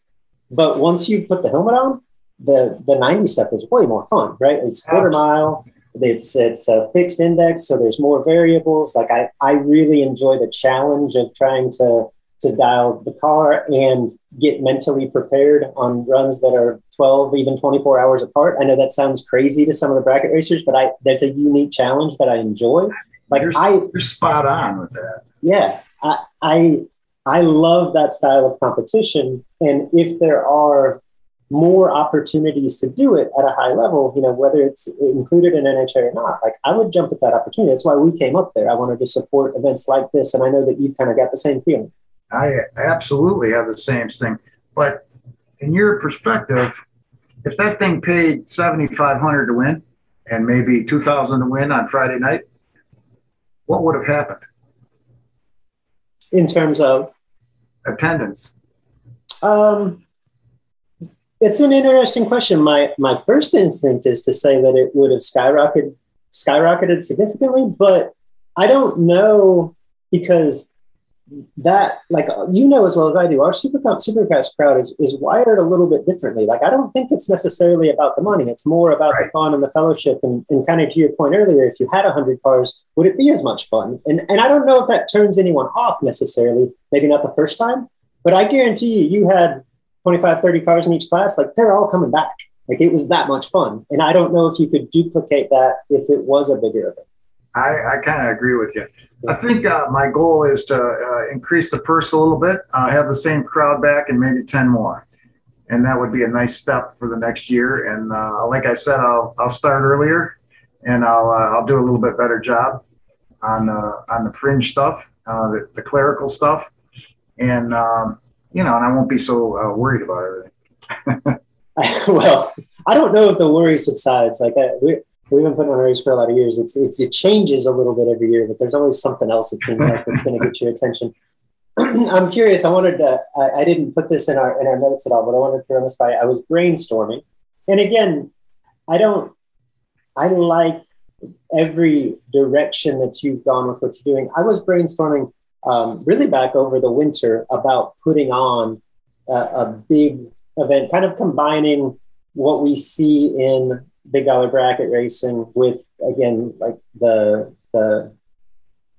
E: But once you put the helmet on, the the 90 stuff is way more fun, right? It's quarter mile. It's it's a fixed index, so there's more variables. Like I I really enjoy the challenge of trying to to dial the car and get mentally prepared on runs that are 12 even 24 hours apart i know that sounds crazy to some of the bracket racers but i there's a unique challenge that i enjoy like
F: you're,
E: i
F: you're spot on with that
E: yeah I, I i love that style of competition and if there are more opportunities to do it at a high level, you know, whether it's included in NHRA or not, like I would jump at that opportunity. That's why we came up there. I wanted to support events like this. And I know that you've kind of got the same feeling.
F: I absolutely have the same thing. But in your perspective, if that thing paid seventy five hundred to win and maybe two thousand to win on Friday night, what would have happened?
E: In terms of
F: attendance.
E: Um, it's an interesting question. My my first instinct is to say that it would have skyrocketed skyrocketed significantly, but I don't know because that like you know as well as I do, our super superclass crowd is, is wired a little bit differently. Like I don't think it's necessarily about the money. It's more about right. the fun and the fellowship. And, and kind of to your point earlier, if you had hundred cars, would it be as much fun? And and I don't know if that turns anyone off necessarily. Maybe not the first time, but I guarantee you, you had 25, 30 cars in each class. Like they're all coming back. Like it was that much fun. And I don't know if you could duplicate that if it was a bigger event.
F: I, I kind of agree with you. I think uh, my goal is to uh, increase the purse a little bit, uh, have the same crowd back, and maybe 10 more. And that would be a nice step for the next year. And uh, like I said, I'll, I'll start earlier and I'll, uh, I'll do a little bit better job on, on the fringe stuff, uh, the, the, clerical stuff. And, um, you know, and I won't be so worried about everything.
E: well, I don't know if the worry subsides. Like I, we, we've been putting on race for a lot of years. It's, it's it changes a little bit every year, but there's always something else. It seems like that's going to get your attention. I'm curious. I wanted to. I, I, didn't put this in our in our notes at all, but I wanted to run this by. I was brainstorming, and again, I don't. I like every direction that you've gone with what you're doing. I was brainstorming um, really back over the winter about putting on a, a big event, kind of combining what we see in big dollar bracket racing with again like the the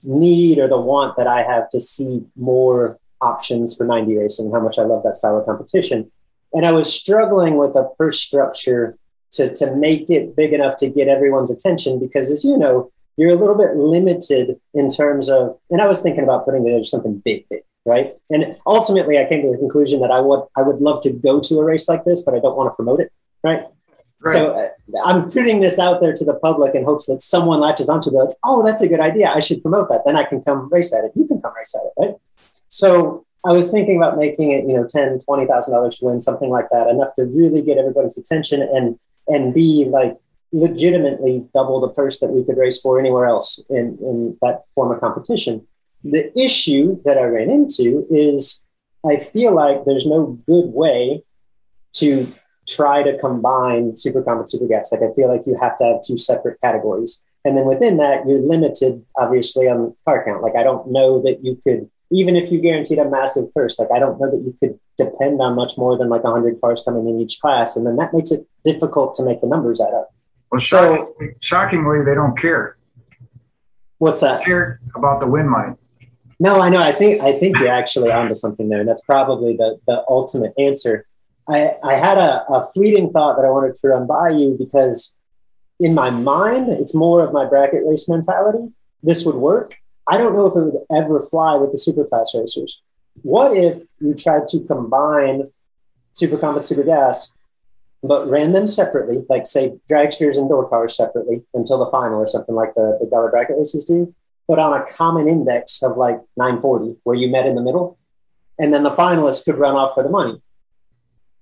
E: need or the want that I have to see more options for 90 racing, how much I love that style of competition. And I was struggling with a purse structure to, to make it big enough to get everyone's attention because, as you know, you're a little bit limited in terms of, and I was thinking about putting together something big, big, right? And ultimately, I came to the conclusion that I would I would love to go to a race like this, but I don't want to promote it, right? Right. So uh, I'm putting this out there to the public in hopes that someone latches onto it. Like, oh, that's a good idea. I should promote that. Then I can come race at it. You can come race at it, right? So I was thinking about making it, you know, ten, twenty thousand dollars to win, something like that, enough to really get everybody's attention and and be like legitimately double the purse that we could race for anywhere else in, in that form of competition. The issue that I ran into is I feel like there's no good way to try to combine supercomp and supergas. Like I feel like you have to have two separate categories. And then within that, you're limited, obviously, on car count. Like I don't know that you could, even if you guaranteed a massive purse, like I don't know that you could depend on much more than like 100 cars coming in each class. And then that makes it difficult to make the numbers add up.
F: Well, so, shockingly, they don't care.
E: What's that?
F: They care about the win money.
E: No, I know. I think I think you're actually onto something there, and that's probably the the ultimate answer. I, I had a, a fleeting thought that I wanted to run by you because in my mind, it's more of my bracket race mentality. This would work. I don't know if it would ever fly with the superclass racers. What if you tried to combine super and super gas, but ran them separately, like say dragsters and door cars separately until the final or something like the, the dollar bracket races do, but on a common index of like 940 where you met in the middle. And then the finalists could run off for the money.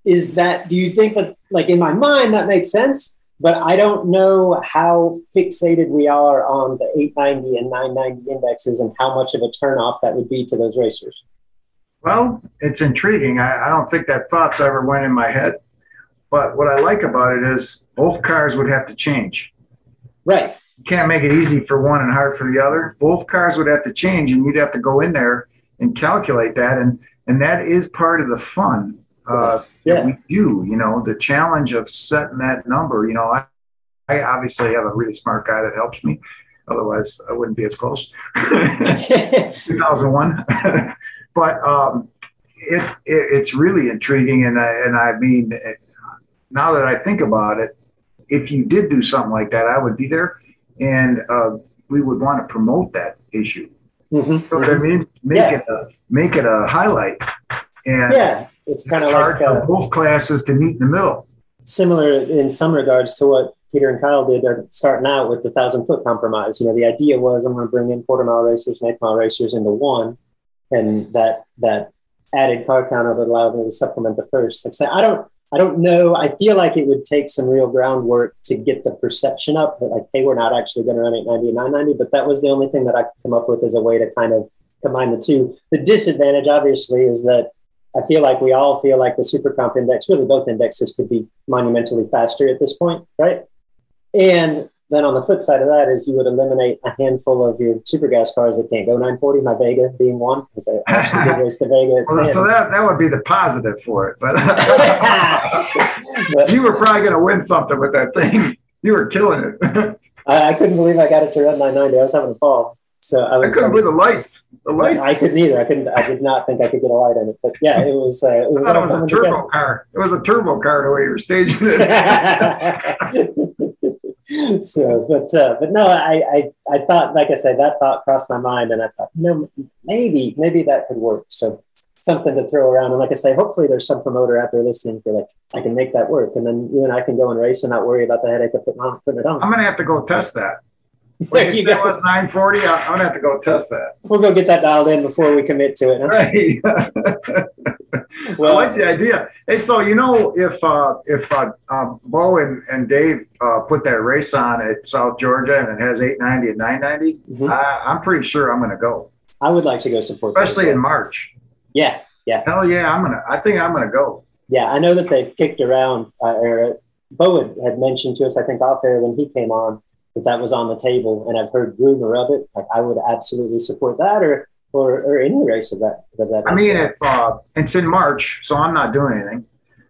E: Is that, do you think that, like in my mind, that makes sense? But I don't know how fixated we are on the 890 and 990 indexes and how much of a turnoff that would be to those racers.
F: Well, it's intriguing. I, I don't think that thoughts ever went in my head. But what I like about it is both cars would have to change.
E: Right.
F: You can't make it easy for one and hard for the other. Both cars would have to change, and you'd have to go in there and calculate that. And and that is part of the fun uh,
E: Yeah.
F: we do. You know, the challenge of setting that number. You know, I, I obviously have a really smart guy that helps me. Otherwise, I wouldn't be as close. 2001. but um, it, it it's really intriguing, and I, and I mean, now that I think about it, if you did do something like that, I would be there, and uh, we would want to promote that issue.
E: Mhm,
F: You know what I
E: mhm.
F: mean? Make
E: Yeah.
F: it a make it a highlight, and
E: Yeah, it's kind of like uh,
F: both classes to meet in the middle.
E: similar in some regards to what Peter and Kyle did uh, starting out with the thousand foot compromise. You know, the idea was I'm going to bring in quarter mile racers and eighth mile racers into one, and that that added car counter would allow me to supplement the first. Like I say, I don't. I don't know. I feel like it would take some real groundwork to get the perception up. that like, hey, we're not actually going to run 890 and 990. But that was the only thing that I could come up with as a way to kind of combine the two. The disadvantage, obviously, is that I feel like we all feel like the super comp index, really both indexes could be monumentally faster at this point, right? And then on the flip side of that is you would eliminate a handful of your super gas cars that can't go 940, my Vega being one, because I actually did race the Vega
F: Well, so that that would be the positive for it, but
E: But
F: you were probably going to win something with that thing. You were killing it.
E: I, I couldn't believe I got it to run 990. I was having a ball. So I
F: I
E: was, I
F: couldn't
E: was
F: with the lights. The lights.
E: I couldn't either. I couldn't. I did not think I could get a light on it. But yeah, it was. Uh, it was,
F: I thought it was a turbo
E: together.
F: car. It was a turbo car the way you were staging it.
E: so, but uh, but no, I, I I thought, like I said, that thought crossed my mind, and I thought, you know, maybe maybe that could work. So something to throw around, and like I say, hopefully there's some promoter out there listening for like I can make that work, and then you and I can go and race and not worry about the headache of putting on putting it on.
F: I'm gonna have to go test that. When
E: you
F: said it was 940, I- I'm gonna have to go test that.
E: We'll go get that dialed in before we commit to it. huh?
F: Right. I like the idea. Hey, so you know, if uh, if uh, um, Bo and, and Dave uh, put that race on at South Georgia and it has 890 and 990,
E: Mhm.
F: I, I'm pretty sure I'm gonna go,
E: I would like to go support,
F: especially in March.
E: yeah, Yeah.
F: Hell yeah, I'm gonna. I think I'm gonna go.
E: yeah. I know that they've kicked around. Uh, or Bo had, had mentioned to us, I think, off air when he came on that that was on the table, and I've heard rumor of it. Like I would absolutely support that, or or, or any race of that. Of that
F: I mean, if uh, it's in March, so I'm not doing anything.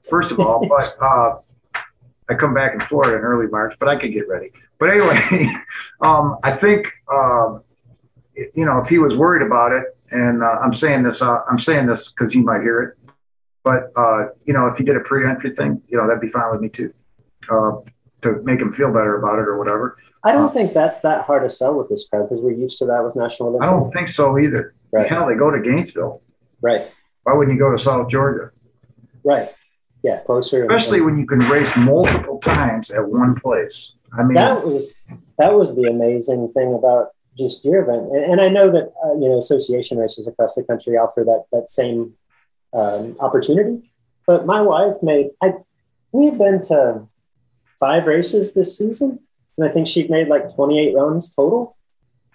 F: First of all, but uh, I come back in Florida in early March, but I could get ready. But anyway, um, I think um, you know if he was worried about it, and uh, I'm saying this, uh, I'm saying this because he might hear it. But uh, you know, if he did a pre-entry thing, you know, that'd be fine with me too, uh, to make him feel better about it or whatever.
E: I don't think that's that hard to sell with this crowd because we're used to that with national events.
F: I don't think so either.
E: Right.
F: Hell, they go to Gainesville.
E: Right,
F: Why wouldn't you go to South Georgia?
E: right, yeah, closer.
F: especially when you can race multiple times at one place. I mean,
E: that was that was the amazing thing about just your event, and, and I know that uh, you know association races across the country offer that that same um, opportunity. But my wife made I we've been to five races this season, and I think she made like twenty eight runs total.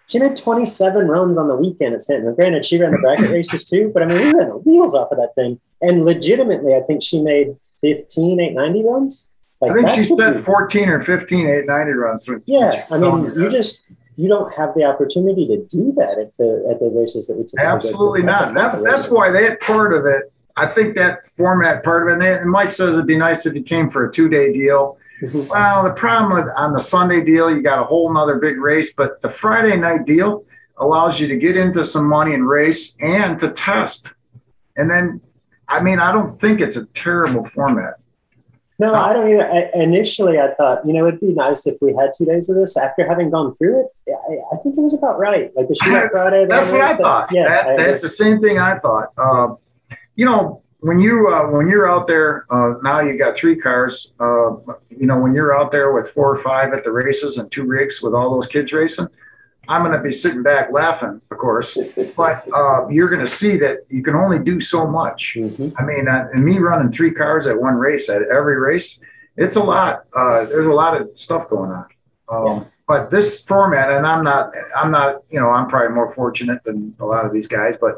E: She made 27 runs on the weekend at Stanton. Granted, she ran the bracket races too, but I mean, we ran the wheels off of that thing. And legitimately, I think she made 15, 890 runs. Like
F: I think she spent
E: be-
F: 14 or 15 890 runs.
E: yeah, I mean, you just you don't have the opportunity to do that at the at the races that we typically.
F: Absolutely
E: That's
F: not. That, that's why that part of it, I think that format part of it, and Mike says it'd be nice if you came for a two day deal. Well, the problem with on the Sunday deal, you got a whole nother big race, but the Friday night deal allows you to get into some money and race and to test. And then, I mean, I don't think it's a terrible format.
E: No, I don't either. I, initially, I thought you know it'd be nice if we had two days of this. After having gone through it, I, I think it was about right. Like the shootout Friday.
F: That's what I thought.
E: Yeah,
F: that,
E: I-
F: that's the same thing I thought. Uh, you know, when you uh, when you're out there uh, now, you got three cars. Uh, you know, when you're out there with four or five at the races and two rigs with all those kids racing, I'm going to be sitting back laughing, of course. But uh, you're going to see that you can only do so much.
E: Mhm.
F: I mean, uh, and me running three cars at one race at every race, it's a lot. Uh, there's a lot of stuff going on. Um, But this format, and I'm not, I'm not, you know, I'm probably more fortunate than a lot of these guys, but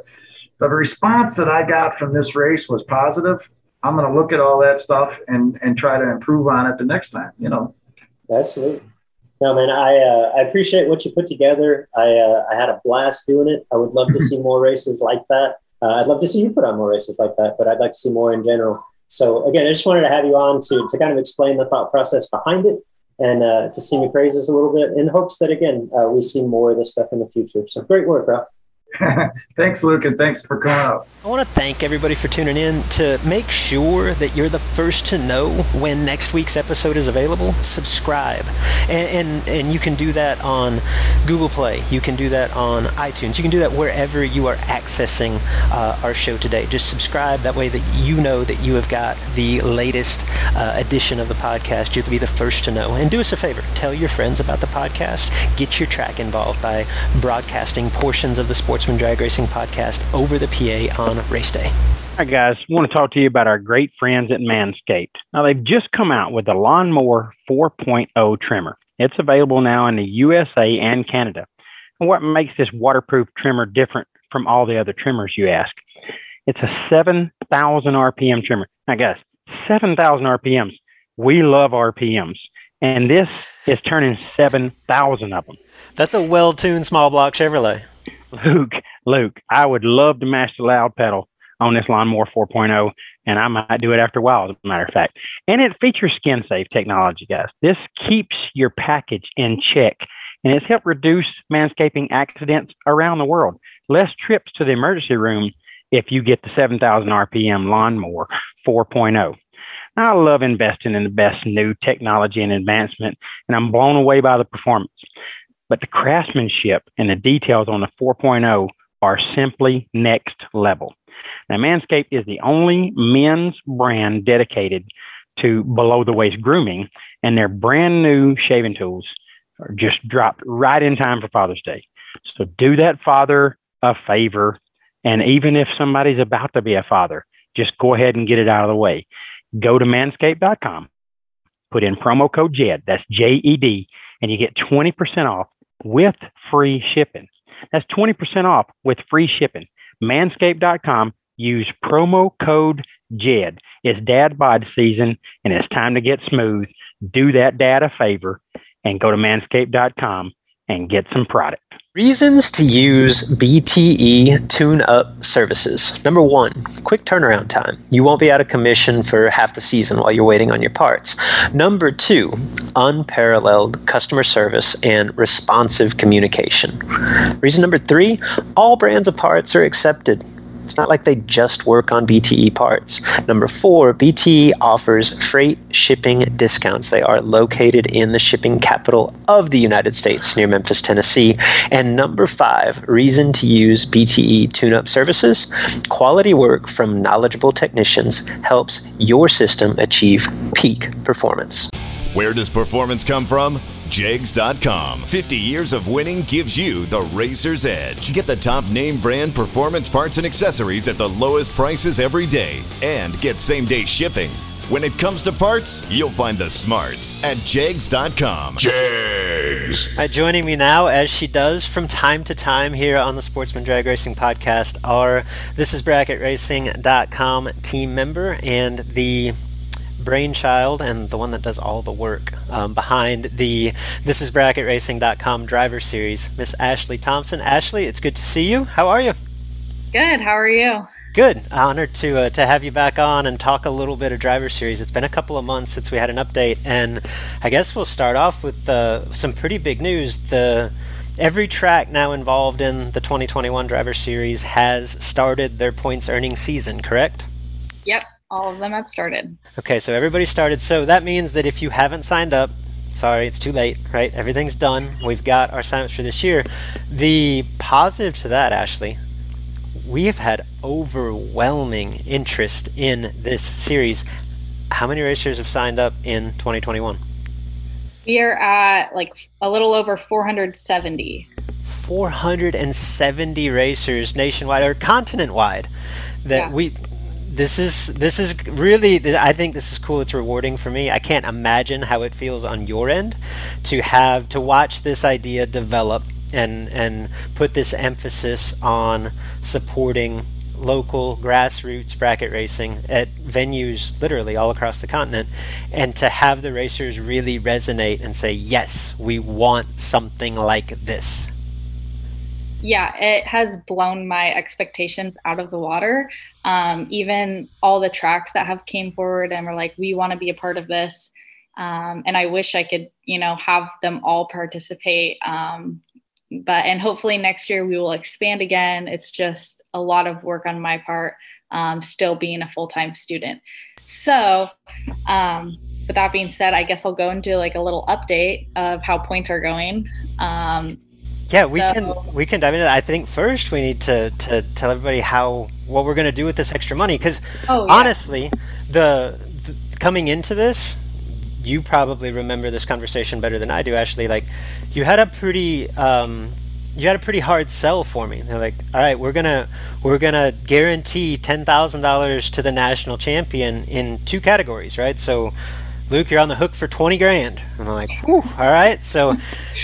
F: the response that I got from this race was positive. I'm going to look at all that stuff and and try to improve on it the next time. You know,
E: Absolutely. No, man, I uh, I appreciate what you put together. I uh, I had a blast doing it. I would love to see more races like that. Uh, I'd love to see you put on more races like that, but I'd like to see more in general. So again, I just wanted to have you on to to kind of explain the thought process behind it and uh, to sing your praises a little bit in hopes that again uh, we see more of this stuff in the future. So great work, Rock.
F: thanks, Luke, and thanks for coming out.
A: I want to thank everybody for tuning in. To make sure that you're the first to know when next week's episode is available, subscribe. And, and, and you can do that on Google Play. You can do that on iTunes. You can do that wherever you are accessing uh, our show today. Just subscribe. That way that you know that you have got the latest uh, edition of the podcast. You'll be the first to know. And do us a favor. Tell your friends about the podcast. Get your track involved by broadcasting portions of the Sportsman Drag Racing podcast over the PA on race day.
B: Hi, guys. I want to talk to you about our great friends at Manscaped. Now, they've just come out with the Lawnmower 4.0 trimmer. It's available now in the USA and Canada. And what makes this waterproof trimmer different from all the other trimmers, you ask? It's a 7,000 RPM trimmer. Now, guys, 7,000 RPMs. We love RPMs. And this is turning 7,000 of them.
A: That's a well tuned small block Chevrolet.
B: Luke, Luke, I would love to the loud pedal on this lawnmower 4.0, and I might do it after a while, as a matter of fact. And it features skin safe technology, guys. This keeps your package in check, and it's helped reduce manscaping accidents around the world. Less trips to the emergency room if you get the 7,000 RPM lawnmower 4.0. I love investing in the best new technology and advancement, and I'm blown away by the performance but the craftsmanship and the details on the 4.0 are simply next level. Now, Manscaped is the only men's brand dedicated to below the waist grooming, and their brand new shaving tools are just dropped right in time for Father's Day. So do that father a favor. And even if somebody's about to be a father, just go ahead and get it out of the way. Go to manscaped.com, put in promo code JED, that's J E D, and you get 20% off with free shipping. That's 20% off with free shipping. Manscaped.com. Use promo code JED. It's dad bod season and it's time to get smooth. Do that dad a favor and go to manscaped.com and get some product.
A: Reasons to use BTE tune up services. Number one, quick turnaround time. You won't be out of commission for half the season while you're waiting on your parts. Number two, unparalleled customer service and responsive communication. Reason number three, all brands of parts are accepted. It's not like they just work on BTE parts. Number four, BTE offers freight shipping discounts. They are located in the shipping capital of the United States near Memphis, Tennessee. And number five, reason to use BTE tune up services quality work from knowledgeable technicians helps your system achieve peak performance.
G: Where does performance come from? Jegs.com. 50 years of winning gives you the racer's edge. Get the top name brand performance parts and accessories at the lowest prices every day and get same day shipping. When it comes to parts, you'll find the smarts at Jegs.com.
C: Jegs.
A: Uh, joining me now, as she does from time to time here on the Sportsman Drag Racing podcast, are This is BracketRacing.com team member and the brainchild and the one that does all the work um, behind the This is BracketRacing.com driver series, Miss Ashley Thompson. Ashley, it's good to see you. How are you?
H: Good. How are you?
A: Good. Honored to uh, to have you back on and talk a little bit of driver series. It's been a couple of months since we had an update, and I guess we'll start off with uh, some pretty big news. The every track now involved in the 2021 driver series has started their points earning season. Correct?
H: Yep. All of them have started.
A: Okay, so everybody started. So that means that if you haven't signed up, sorry, it's too late, right? Everything's done. We've got our signups for this year. The positive to that, Ashley, we have had overwhelming interest in this series. How many racers have signed up in 2021?
H: We are at like a little over 470.
A: 470 racers nationwide or continent wide that
H: Yeah.
A: we this is this is really I think this is cool it's rewarding for me. I can't imagine how it feels on your end to have to watch this idea develop and and put this emphasis on supporting local grassroots bracket racing at venues literally all across the continent and to have the racers really resonate and say yes we want something like this
H: Yeah, it has blown my expectations out of the water. Um, even all the tracks that have came forward and were like, we want to be a part of this. Um, and I wish I could, you know, have them all participate. Um, but and hopefully next year we will expand again. It's just a lot of work on my part, um, still being a full time student. So, um, with that being said, I guess I'll go into like a little update of how points are going. Um,
A: Yeah, we
H: So-
A: can we can dive into that. I think first we need to to tell everybody how what we're going to do with this extra money because
H: Oh, yeah.
A: honestly, the, the coming into this, you probably remember this conversation better than I do. Actually, like you had a pretty um, you had a pretty hard sell for me. They're like, all right, we're gonna we're gonna guarantee ten thousand dollars to the national champion in two categories, right? So. Luke, you're on the hook for 20 grand. And I'm like, whew, all right. So,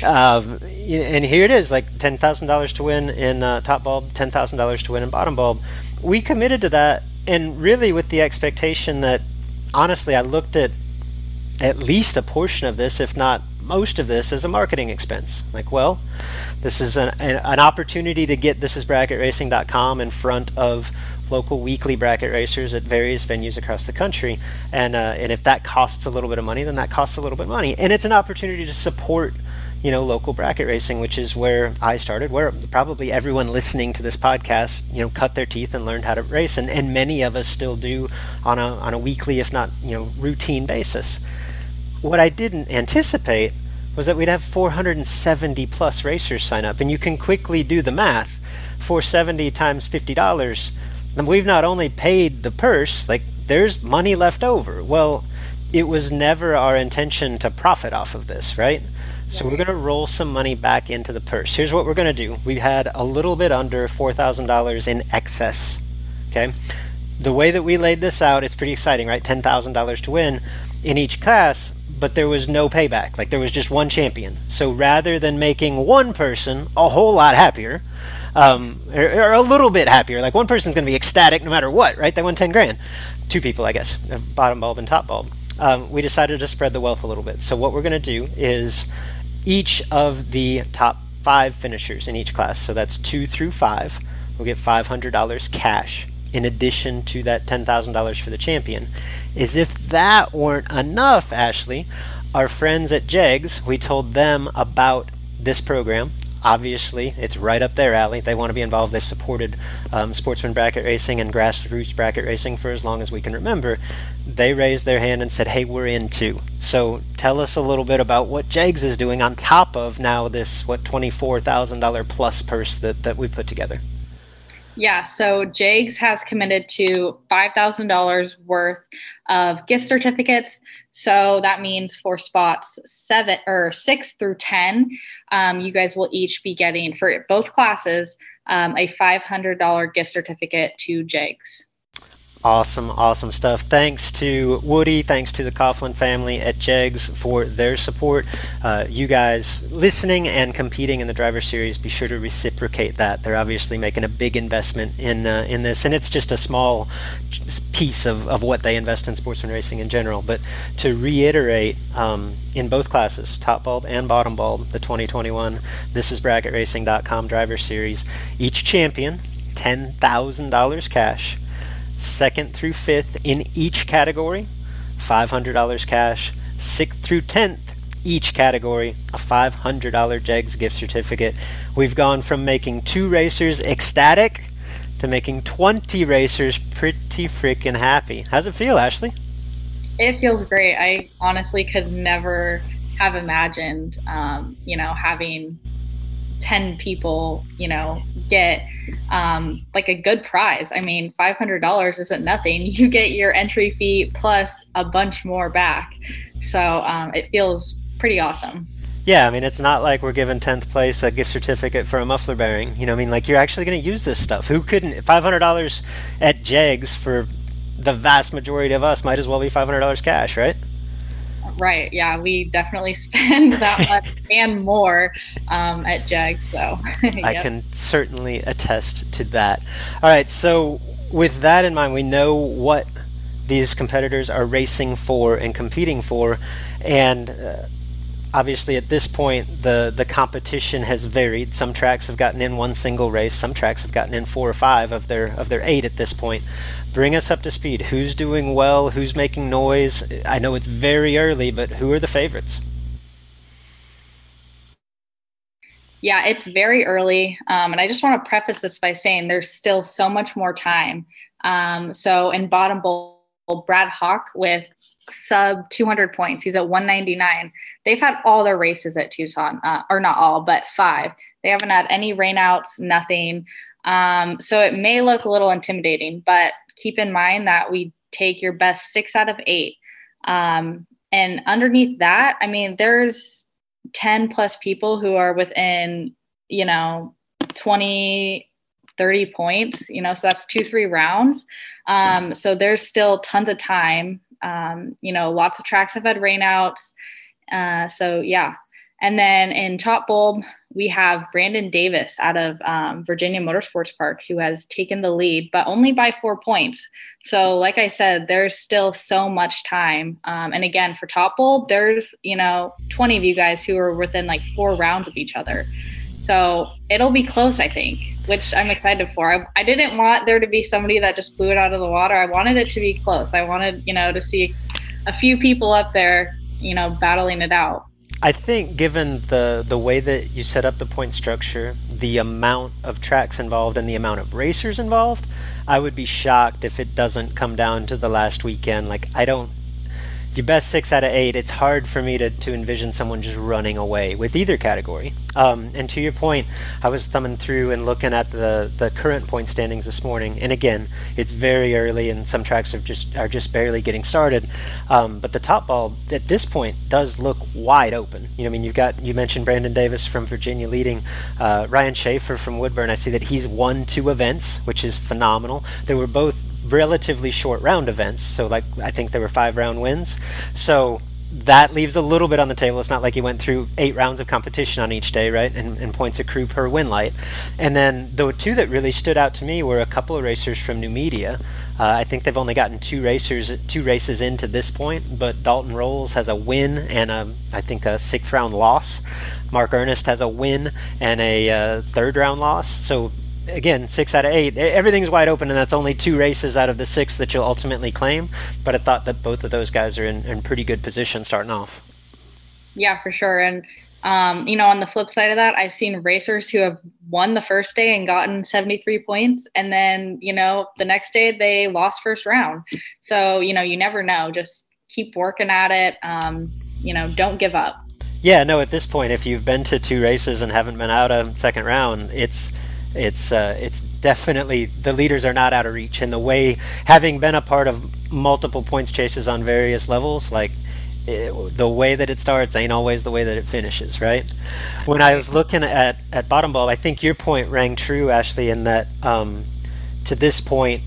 A: um, and here it is like $10,000 to win in uh, top bulb, $10,000 to win in bottom bulb. We committed to that, and really with the expectation that, honestly, I looked at at least a portion of this, if not most of this, as a marketing expense. Like, well, this is an, an, opportunity to get thisisbracketracing.com in front of local weekly bracket racers at various venues across the country. And, uh, and if that costs a little bit of money, then that costs a little bit of money. And it's an opportunity to support you know local bracket racing which is where i started where probably everyone listening to this podcast you know cut their teeth and learned how to race and, and many of us still do on a on a weekly if not you know routine basis what i didn't anticipate was that we'd have 470 plus racers sign up and you can quickly do the math 470 times $50 we've not only paid the purse like there's money left over well it was never our intention to profit off of this right so we're going to roll some money back into the purse. Here's what we're going to do. We had a little bit under $4,000 in excess. Okay? The way that we laid this out, it's pretty exciting, right? $10,000 to win in each class, but there was no payback. Like there was just one champion. So rather than making one person a whole lot happier, um, or a little bit happier, like one person's going to be ecstatic no matter what, right? They won 10 grand. Two people, I guess, bottom bulb and top bulb. Um, we decided to spread the wealth a little bit. So what we're going to do is each of the top five finishers in each class, so that's two through five, will get $500 cash in addition to that $10,000 for the champion. As if that weren't enough, Ashley, our friends at JEGS, we told them about this program. Obviously, it's right up their alley. They want to be involved. They've supported um, sportsman bracket racing and grassroots bracket racing for as long as we can remember. They raised their hand and said, "Hey, we're in too." So, tell us a little bit about what JEGS is doing on top of now this what twenty-four thousand dollar plus purse that that we put together.
H: Yeah, so JEGS has committed to $5,000 worth of gift certificates. So that means for spots seven or six through 10, um, you guys will each be getting for both classes um, a $500 gift certificate to JEGS.
A: Awesome, awesome stuff. Thanks to Woody, thanks to the Coughlin family at JEGS for their support. Uh, you guys listening and competing in the driver series, be sure to reciprocate that. They're obviously making a big investment in uh, in this, and it's just a small piece of, of what they invest in sportsman racing in general. But to reiterate, um, in both classes, top bulb and bottom bulb, the 2021 This is BracketRacing.com driver series, each champion $10,000 cash second through fifth in each category, $500 cash, sixth through tenth each category, a $500 JEGS gift certificate. We've gone from making two racers ecstatic to making 20 racers pretty freaking happy. How's it feel, Ashley?
H: It feels great. I honestly could never have imagined, um, you know, having 10 people, you know, get um, like a good prize. I mean, $500 isn't nothing. You get your entry fee plus a bunch more back. So um, it feels pretty awesome.
A: Yeah, I mean, it's not like we're giving 10th place a gift certificate for a muffler bearing. You know, I mean, like, you're actually going to use this stuff. Who couldn't? $500 at JEGS for the vast majority of us might as well be $500 cash, right?
H: Right. Yeah, we definitely spend that much and more um, at JEGS. So
A: yep. I can certainly attest to that. All right. So with that in mind, we know what these competitors are racing for and competing for, and. Uh, obviously at this point the the competition has varied. Some tracks have gotten in one single race. Some tracks have gotten in four or five of their of their eight at this point. Bring us up to speed. Who's doing well? Who's making noise? I know it's very early but who are the favorites?
H: Yeah it's very early um, and i just want to preface this by saying there's still so much more time. Um, so in bottom bulb brad hawk with sub 200 points. He's at 199. They've had all their races at Tucson, uh, or not all, but five. They haven't had any rainouts, nothing. Um, so it may look a little intimidating, but keep in mind that we take your best six out of eight. Um, and underneath that, I mean, there's 10 plus people who are within, you know, 20, 30 points, you know, so that's two, three rounds. Um, so there's still tons of time um, you know, lots of tracks have had rainouts. Uh, so yeah. And then in Top Bulb, we have Brandon Davis out of um, Virginia Motorsports Park who has taken the lead, but only by four points. So, like I said, there's still so much time. Um, and again, for Top Bulb, there's you know 20 of you guys who are within like four rounds of each other. So it'll be close, I think, which I'm excited for. I, I, didn't want there to be somebody that just blew it out of the water. I wanted it to be close. I wanted, you know, to see a few people up there, you know, battling it out.
A: I think given the the way that you set up the point structure, the amount of tracks involved and the amount of racers involved, I would be shocked if it doesn't come down to the last weekend. Like I don't your best six out of eight, it's hard for me to, to envision someone just running away with either category. Um, and to your point, I was thumbing through and looking at the, the current point standings this morning. And again, it's very early, and some tracks are just are just barely getting started. Um, but the top bulb at this point does look wide open. You know, I mean, you've got you mentioned Brandon Davis from Virginia leading, uh, Ryan Schaefer from Woodburn. I see that he's won two events, which is phenomenal. They were both relatively short round events. So like I think there were five round wins. So that leaves a little bit on the table. It's not like he went through eight rounds of competition on each day, right? And, and points accrue per win light. And then the two that really stood out to me were a couple of racers from Numidia. Uh, I think they've only gotten two racers, two races into this point, but Dalton Rolls has a win and a, I think a sixth round loss. Mark Ernest has a win and a uh, third round loss. So again, six out of eight. Everything's wide open, and that's only two races out of the six that you'll ultimately claim. But I thought that both of those guys are in, in pretty good position starting off.
H: Yeah, for sure. And, um, you know, on the flip side of that, I've seen racers who have won the first day and gotten 73 points. And then, you know, the next day they lost first round. So, you know, you never know. Just keep working at it. Um, you know, don't give up.
A: Yeah, no, at this point, if you've been to two races and haven't been out a second round, it's it's uh, it's definitely the leaders are not out of reach. And the way, having been a part of multiple points chases on various levels, like it, the way that it starts ain't always the way that it finishes, right? When I was looking at at bottom bulb, I think your point rang true, Ashley, in that um, to this point,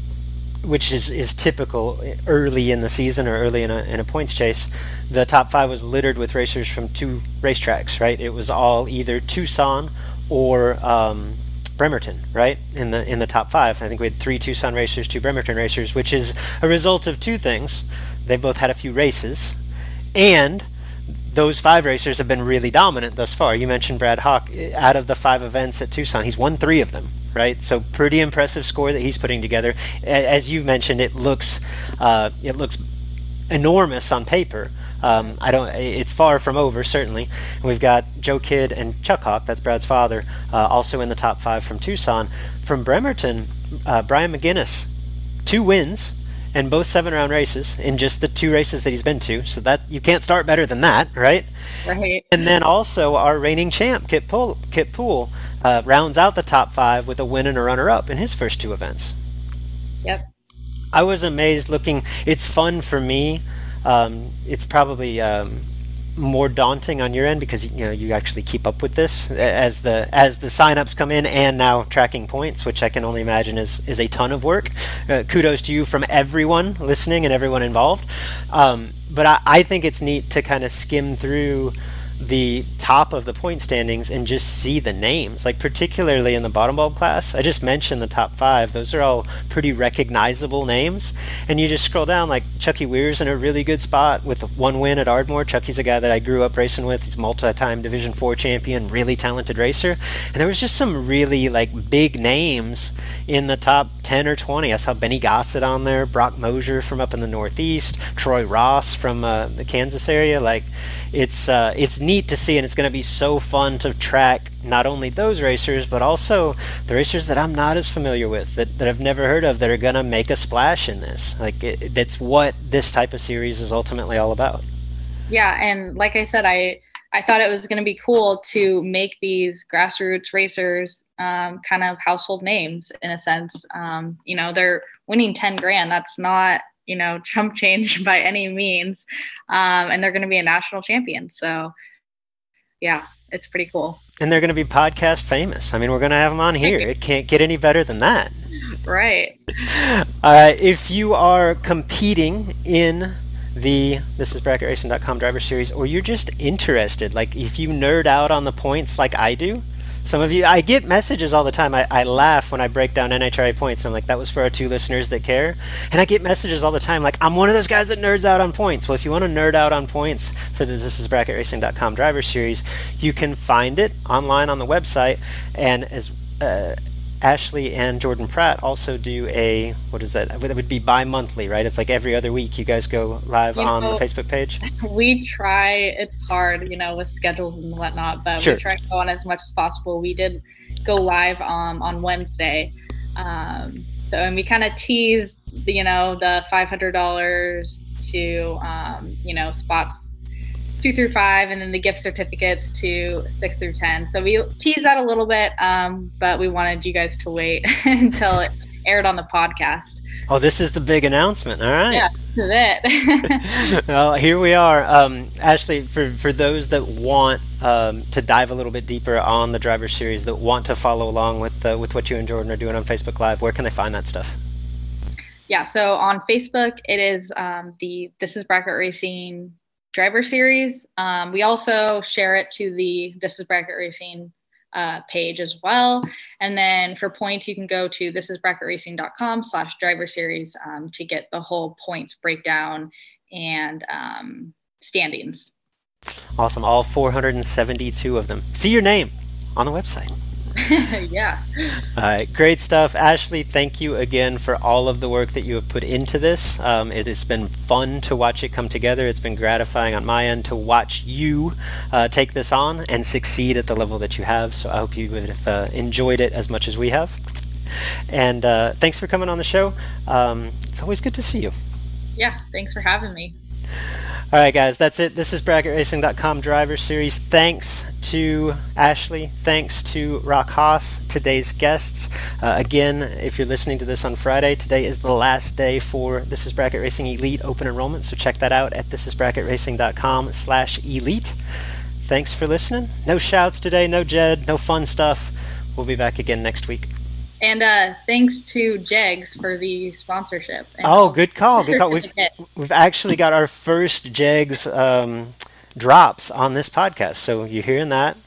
A: which is is typical early in the season or early in a in a points chase. The top five was littered with racers from two racetracks, right? It was all either Tucson or um, Bremerton, right? In the in the top five. I think we had three Tucson racers, two Bremerton racers, which is a result of two things. They've both had a few races, and those five racers have been really dominant thus far. You mentioned Brad Hawk. Out of the five events at Tucson, he's won three of them, right? So pretty impressive score that he's putting together. As you mentioned, it looks uh, it looks enormous on paper. Um, I don't. It's far from over, certainly. we've got Joe Kidd and Chuck Hawk. That's Brad's father, uh, also in the top five from Tucson. From Bremerton, uh, Brian McGinnis, two wins and both seven-round races in just the two races that he's been to. So that you can't start better than that, right?
H: Right.
A: And then also our reigning champ, Kip Pool, Kip Pool uh, rounds out the top five with a win and a runner up in his first two events.
H: Yep.
A: I was amazed looking. It's fun for me. Um, it's probably um, more daunting on your end because you know you actually keep up with this as the as the signups come in and now tracking points, which I can only imagine is is a ton of work. Uh, kudos to you from everyone listening and everyone involved. Um, but I, I think it's neat to kind of skim through the top of the point standings and just see the names, like particularly in the bottom bulb class. I just mentioned the top five; those are all pretty recognizable names. And you just scroll down, like Chucky Weir's in a really good spot with one win at Ardmore. Chucky's a guy that I grew up racing with. He's multi-time Division Four champion, really talented racer. And there was just some really like big names in the top 10 or 20. I saw Benny Gossett on there, Brock Mosier from up in the Northeast, Troy Ross from uh, the Kansas area. Like, it's uh, it's neat to see, and it's going to be so fun to track not only those racers, but also the racers that I'm not as familiar with, that, that I've never heard of, that are going to make a splash in this. Like, it, that's what this type of series is ultimately all about.
H: Yeah, and like I said, I I thought it was going to be cool to make these grassroots racers um, kind of household names in a sense. Um, you know, they're winning 10 grand. That's not, you know, chump change by any means. Um, and they're going to be a national champion. So, yeah, it's pretty cool.
A: And they're going to be podcast famous. I mean, we're going to have them on here. it can't get any better than that.
H: Right.
A: Uh, if you are competing in the this is bracketracing.com driver series or you're just interested like if you nerd out on the points like i do some of you, I get messages all the time. I, I laugh when I break down NHRA points. I'm like, that was for our two listeners that care. And I get messages all the time like, I'm one of those guys that nerds out on points. Well, if you want to nerd out on points for the This is BracketRacing.com driver series, you can find it online on the website. And as uh, Ashley and Jordan Pratt also do a what is that? That would be bi-monthly, right? It's like every other week. You guys go live you on know, the Facebook page.
H: We try. It's hard, you know, with schedules and whatnot, but sure. we try to go on as much as possible. We did go live um, on Wednesday, um, so and we kind of teased, you know, the five hundred dollars to um, you know spots two through five, and then the gift certificates to six through 10. So we teased that a little bit, um, but we wanted you guys to wait until it aired on the podcast.
A: Oh, this is the big announcement. All right.
H: Yeah, this is it.
A: well, here we are. Um, Ashley, for, for those that want um, to dive a little bit deeper on the driver series, that want to follow along with, uh, with what you and Jordan are doing on Facebook Live, where can they find that stuff?
H: Yeah, so on Facebook, it is um, the This is Bracket Racing driver series. Um, we also share it to the This is Bracket Racing uh, page as well. And then for points, you can go to thisisbracketracing.com slash driver series um, to get the whole points breakdown and um, standings.
A: Awesome. All 472 of them. See your name on the website.
H: yeah.
A: All right, great stuff. Ashley, thank you again for all of the work that you have put into this. Um, it has been fun to watch it come together. It's been gratifying on my end to watch you uh, take this on and succeed at the level that you have. So I hope you have uh, enjoyed it as much as we have. And uh, thanks for coming on the show. Um, it's always good to see you.
H: Yeah, thanks for having me.
A: All right, guys, that's it. This is BracketRacing.com Driver Series. Thanks to Ashley. Thanks to Rock Haas, today's guests. Uh, again, if you're listening to this on Friday, today is the last day for This is Bracket Racing Elite open enrollment, so check that out at thisisbracketracing.com slash elite. Thanks for listening. No shouts today, no Jed, no fun stuff. We'll be back again next week.
H: And uh, thanks to Jegs for the sponsorship.
A: Oh, good call. Good call. We've, we've actually got our first Jegs um, drops on this podcast. So you're hearing that.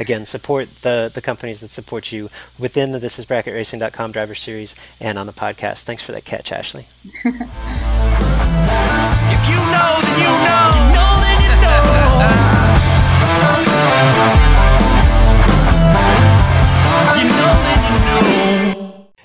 A: Again, support the, the companies that support you within the This Is Racing.com driver series and on the podcast. Thanks for that catch, Ashley. if you know, then you know. You know, then you know.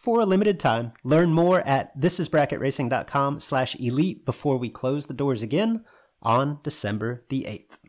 A: for a limited time. Learn more at thisisbracketracing.com slash elite before we close the doors again on December the 8th.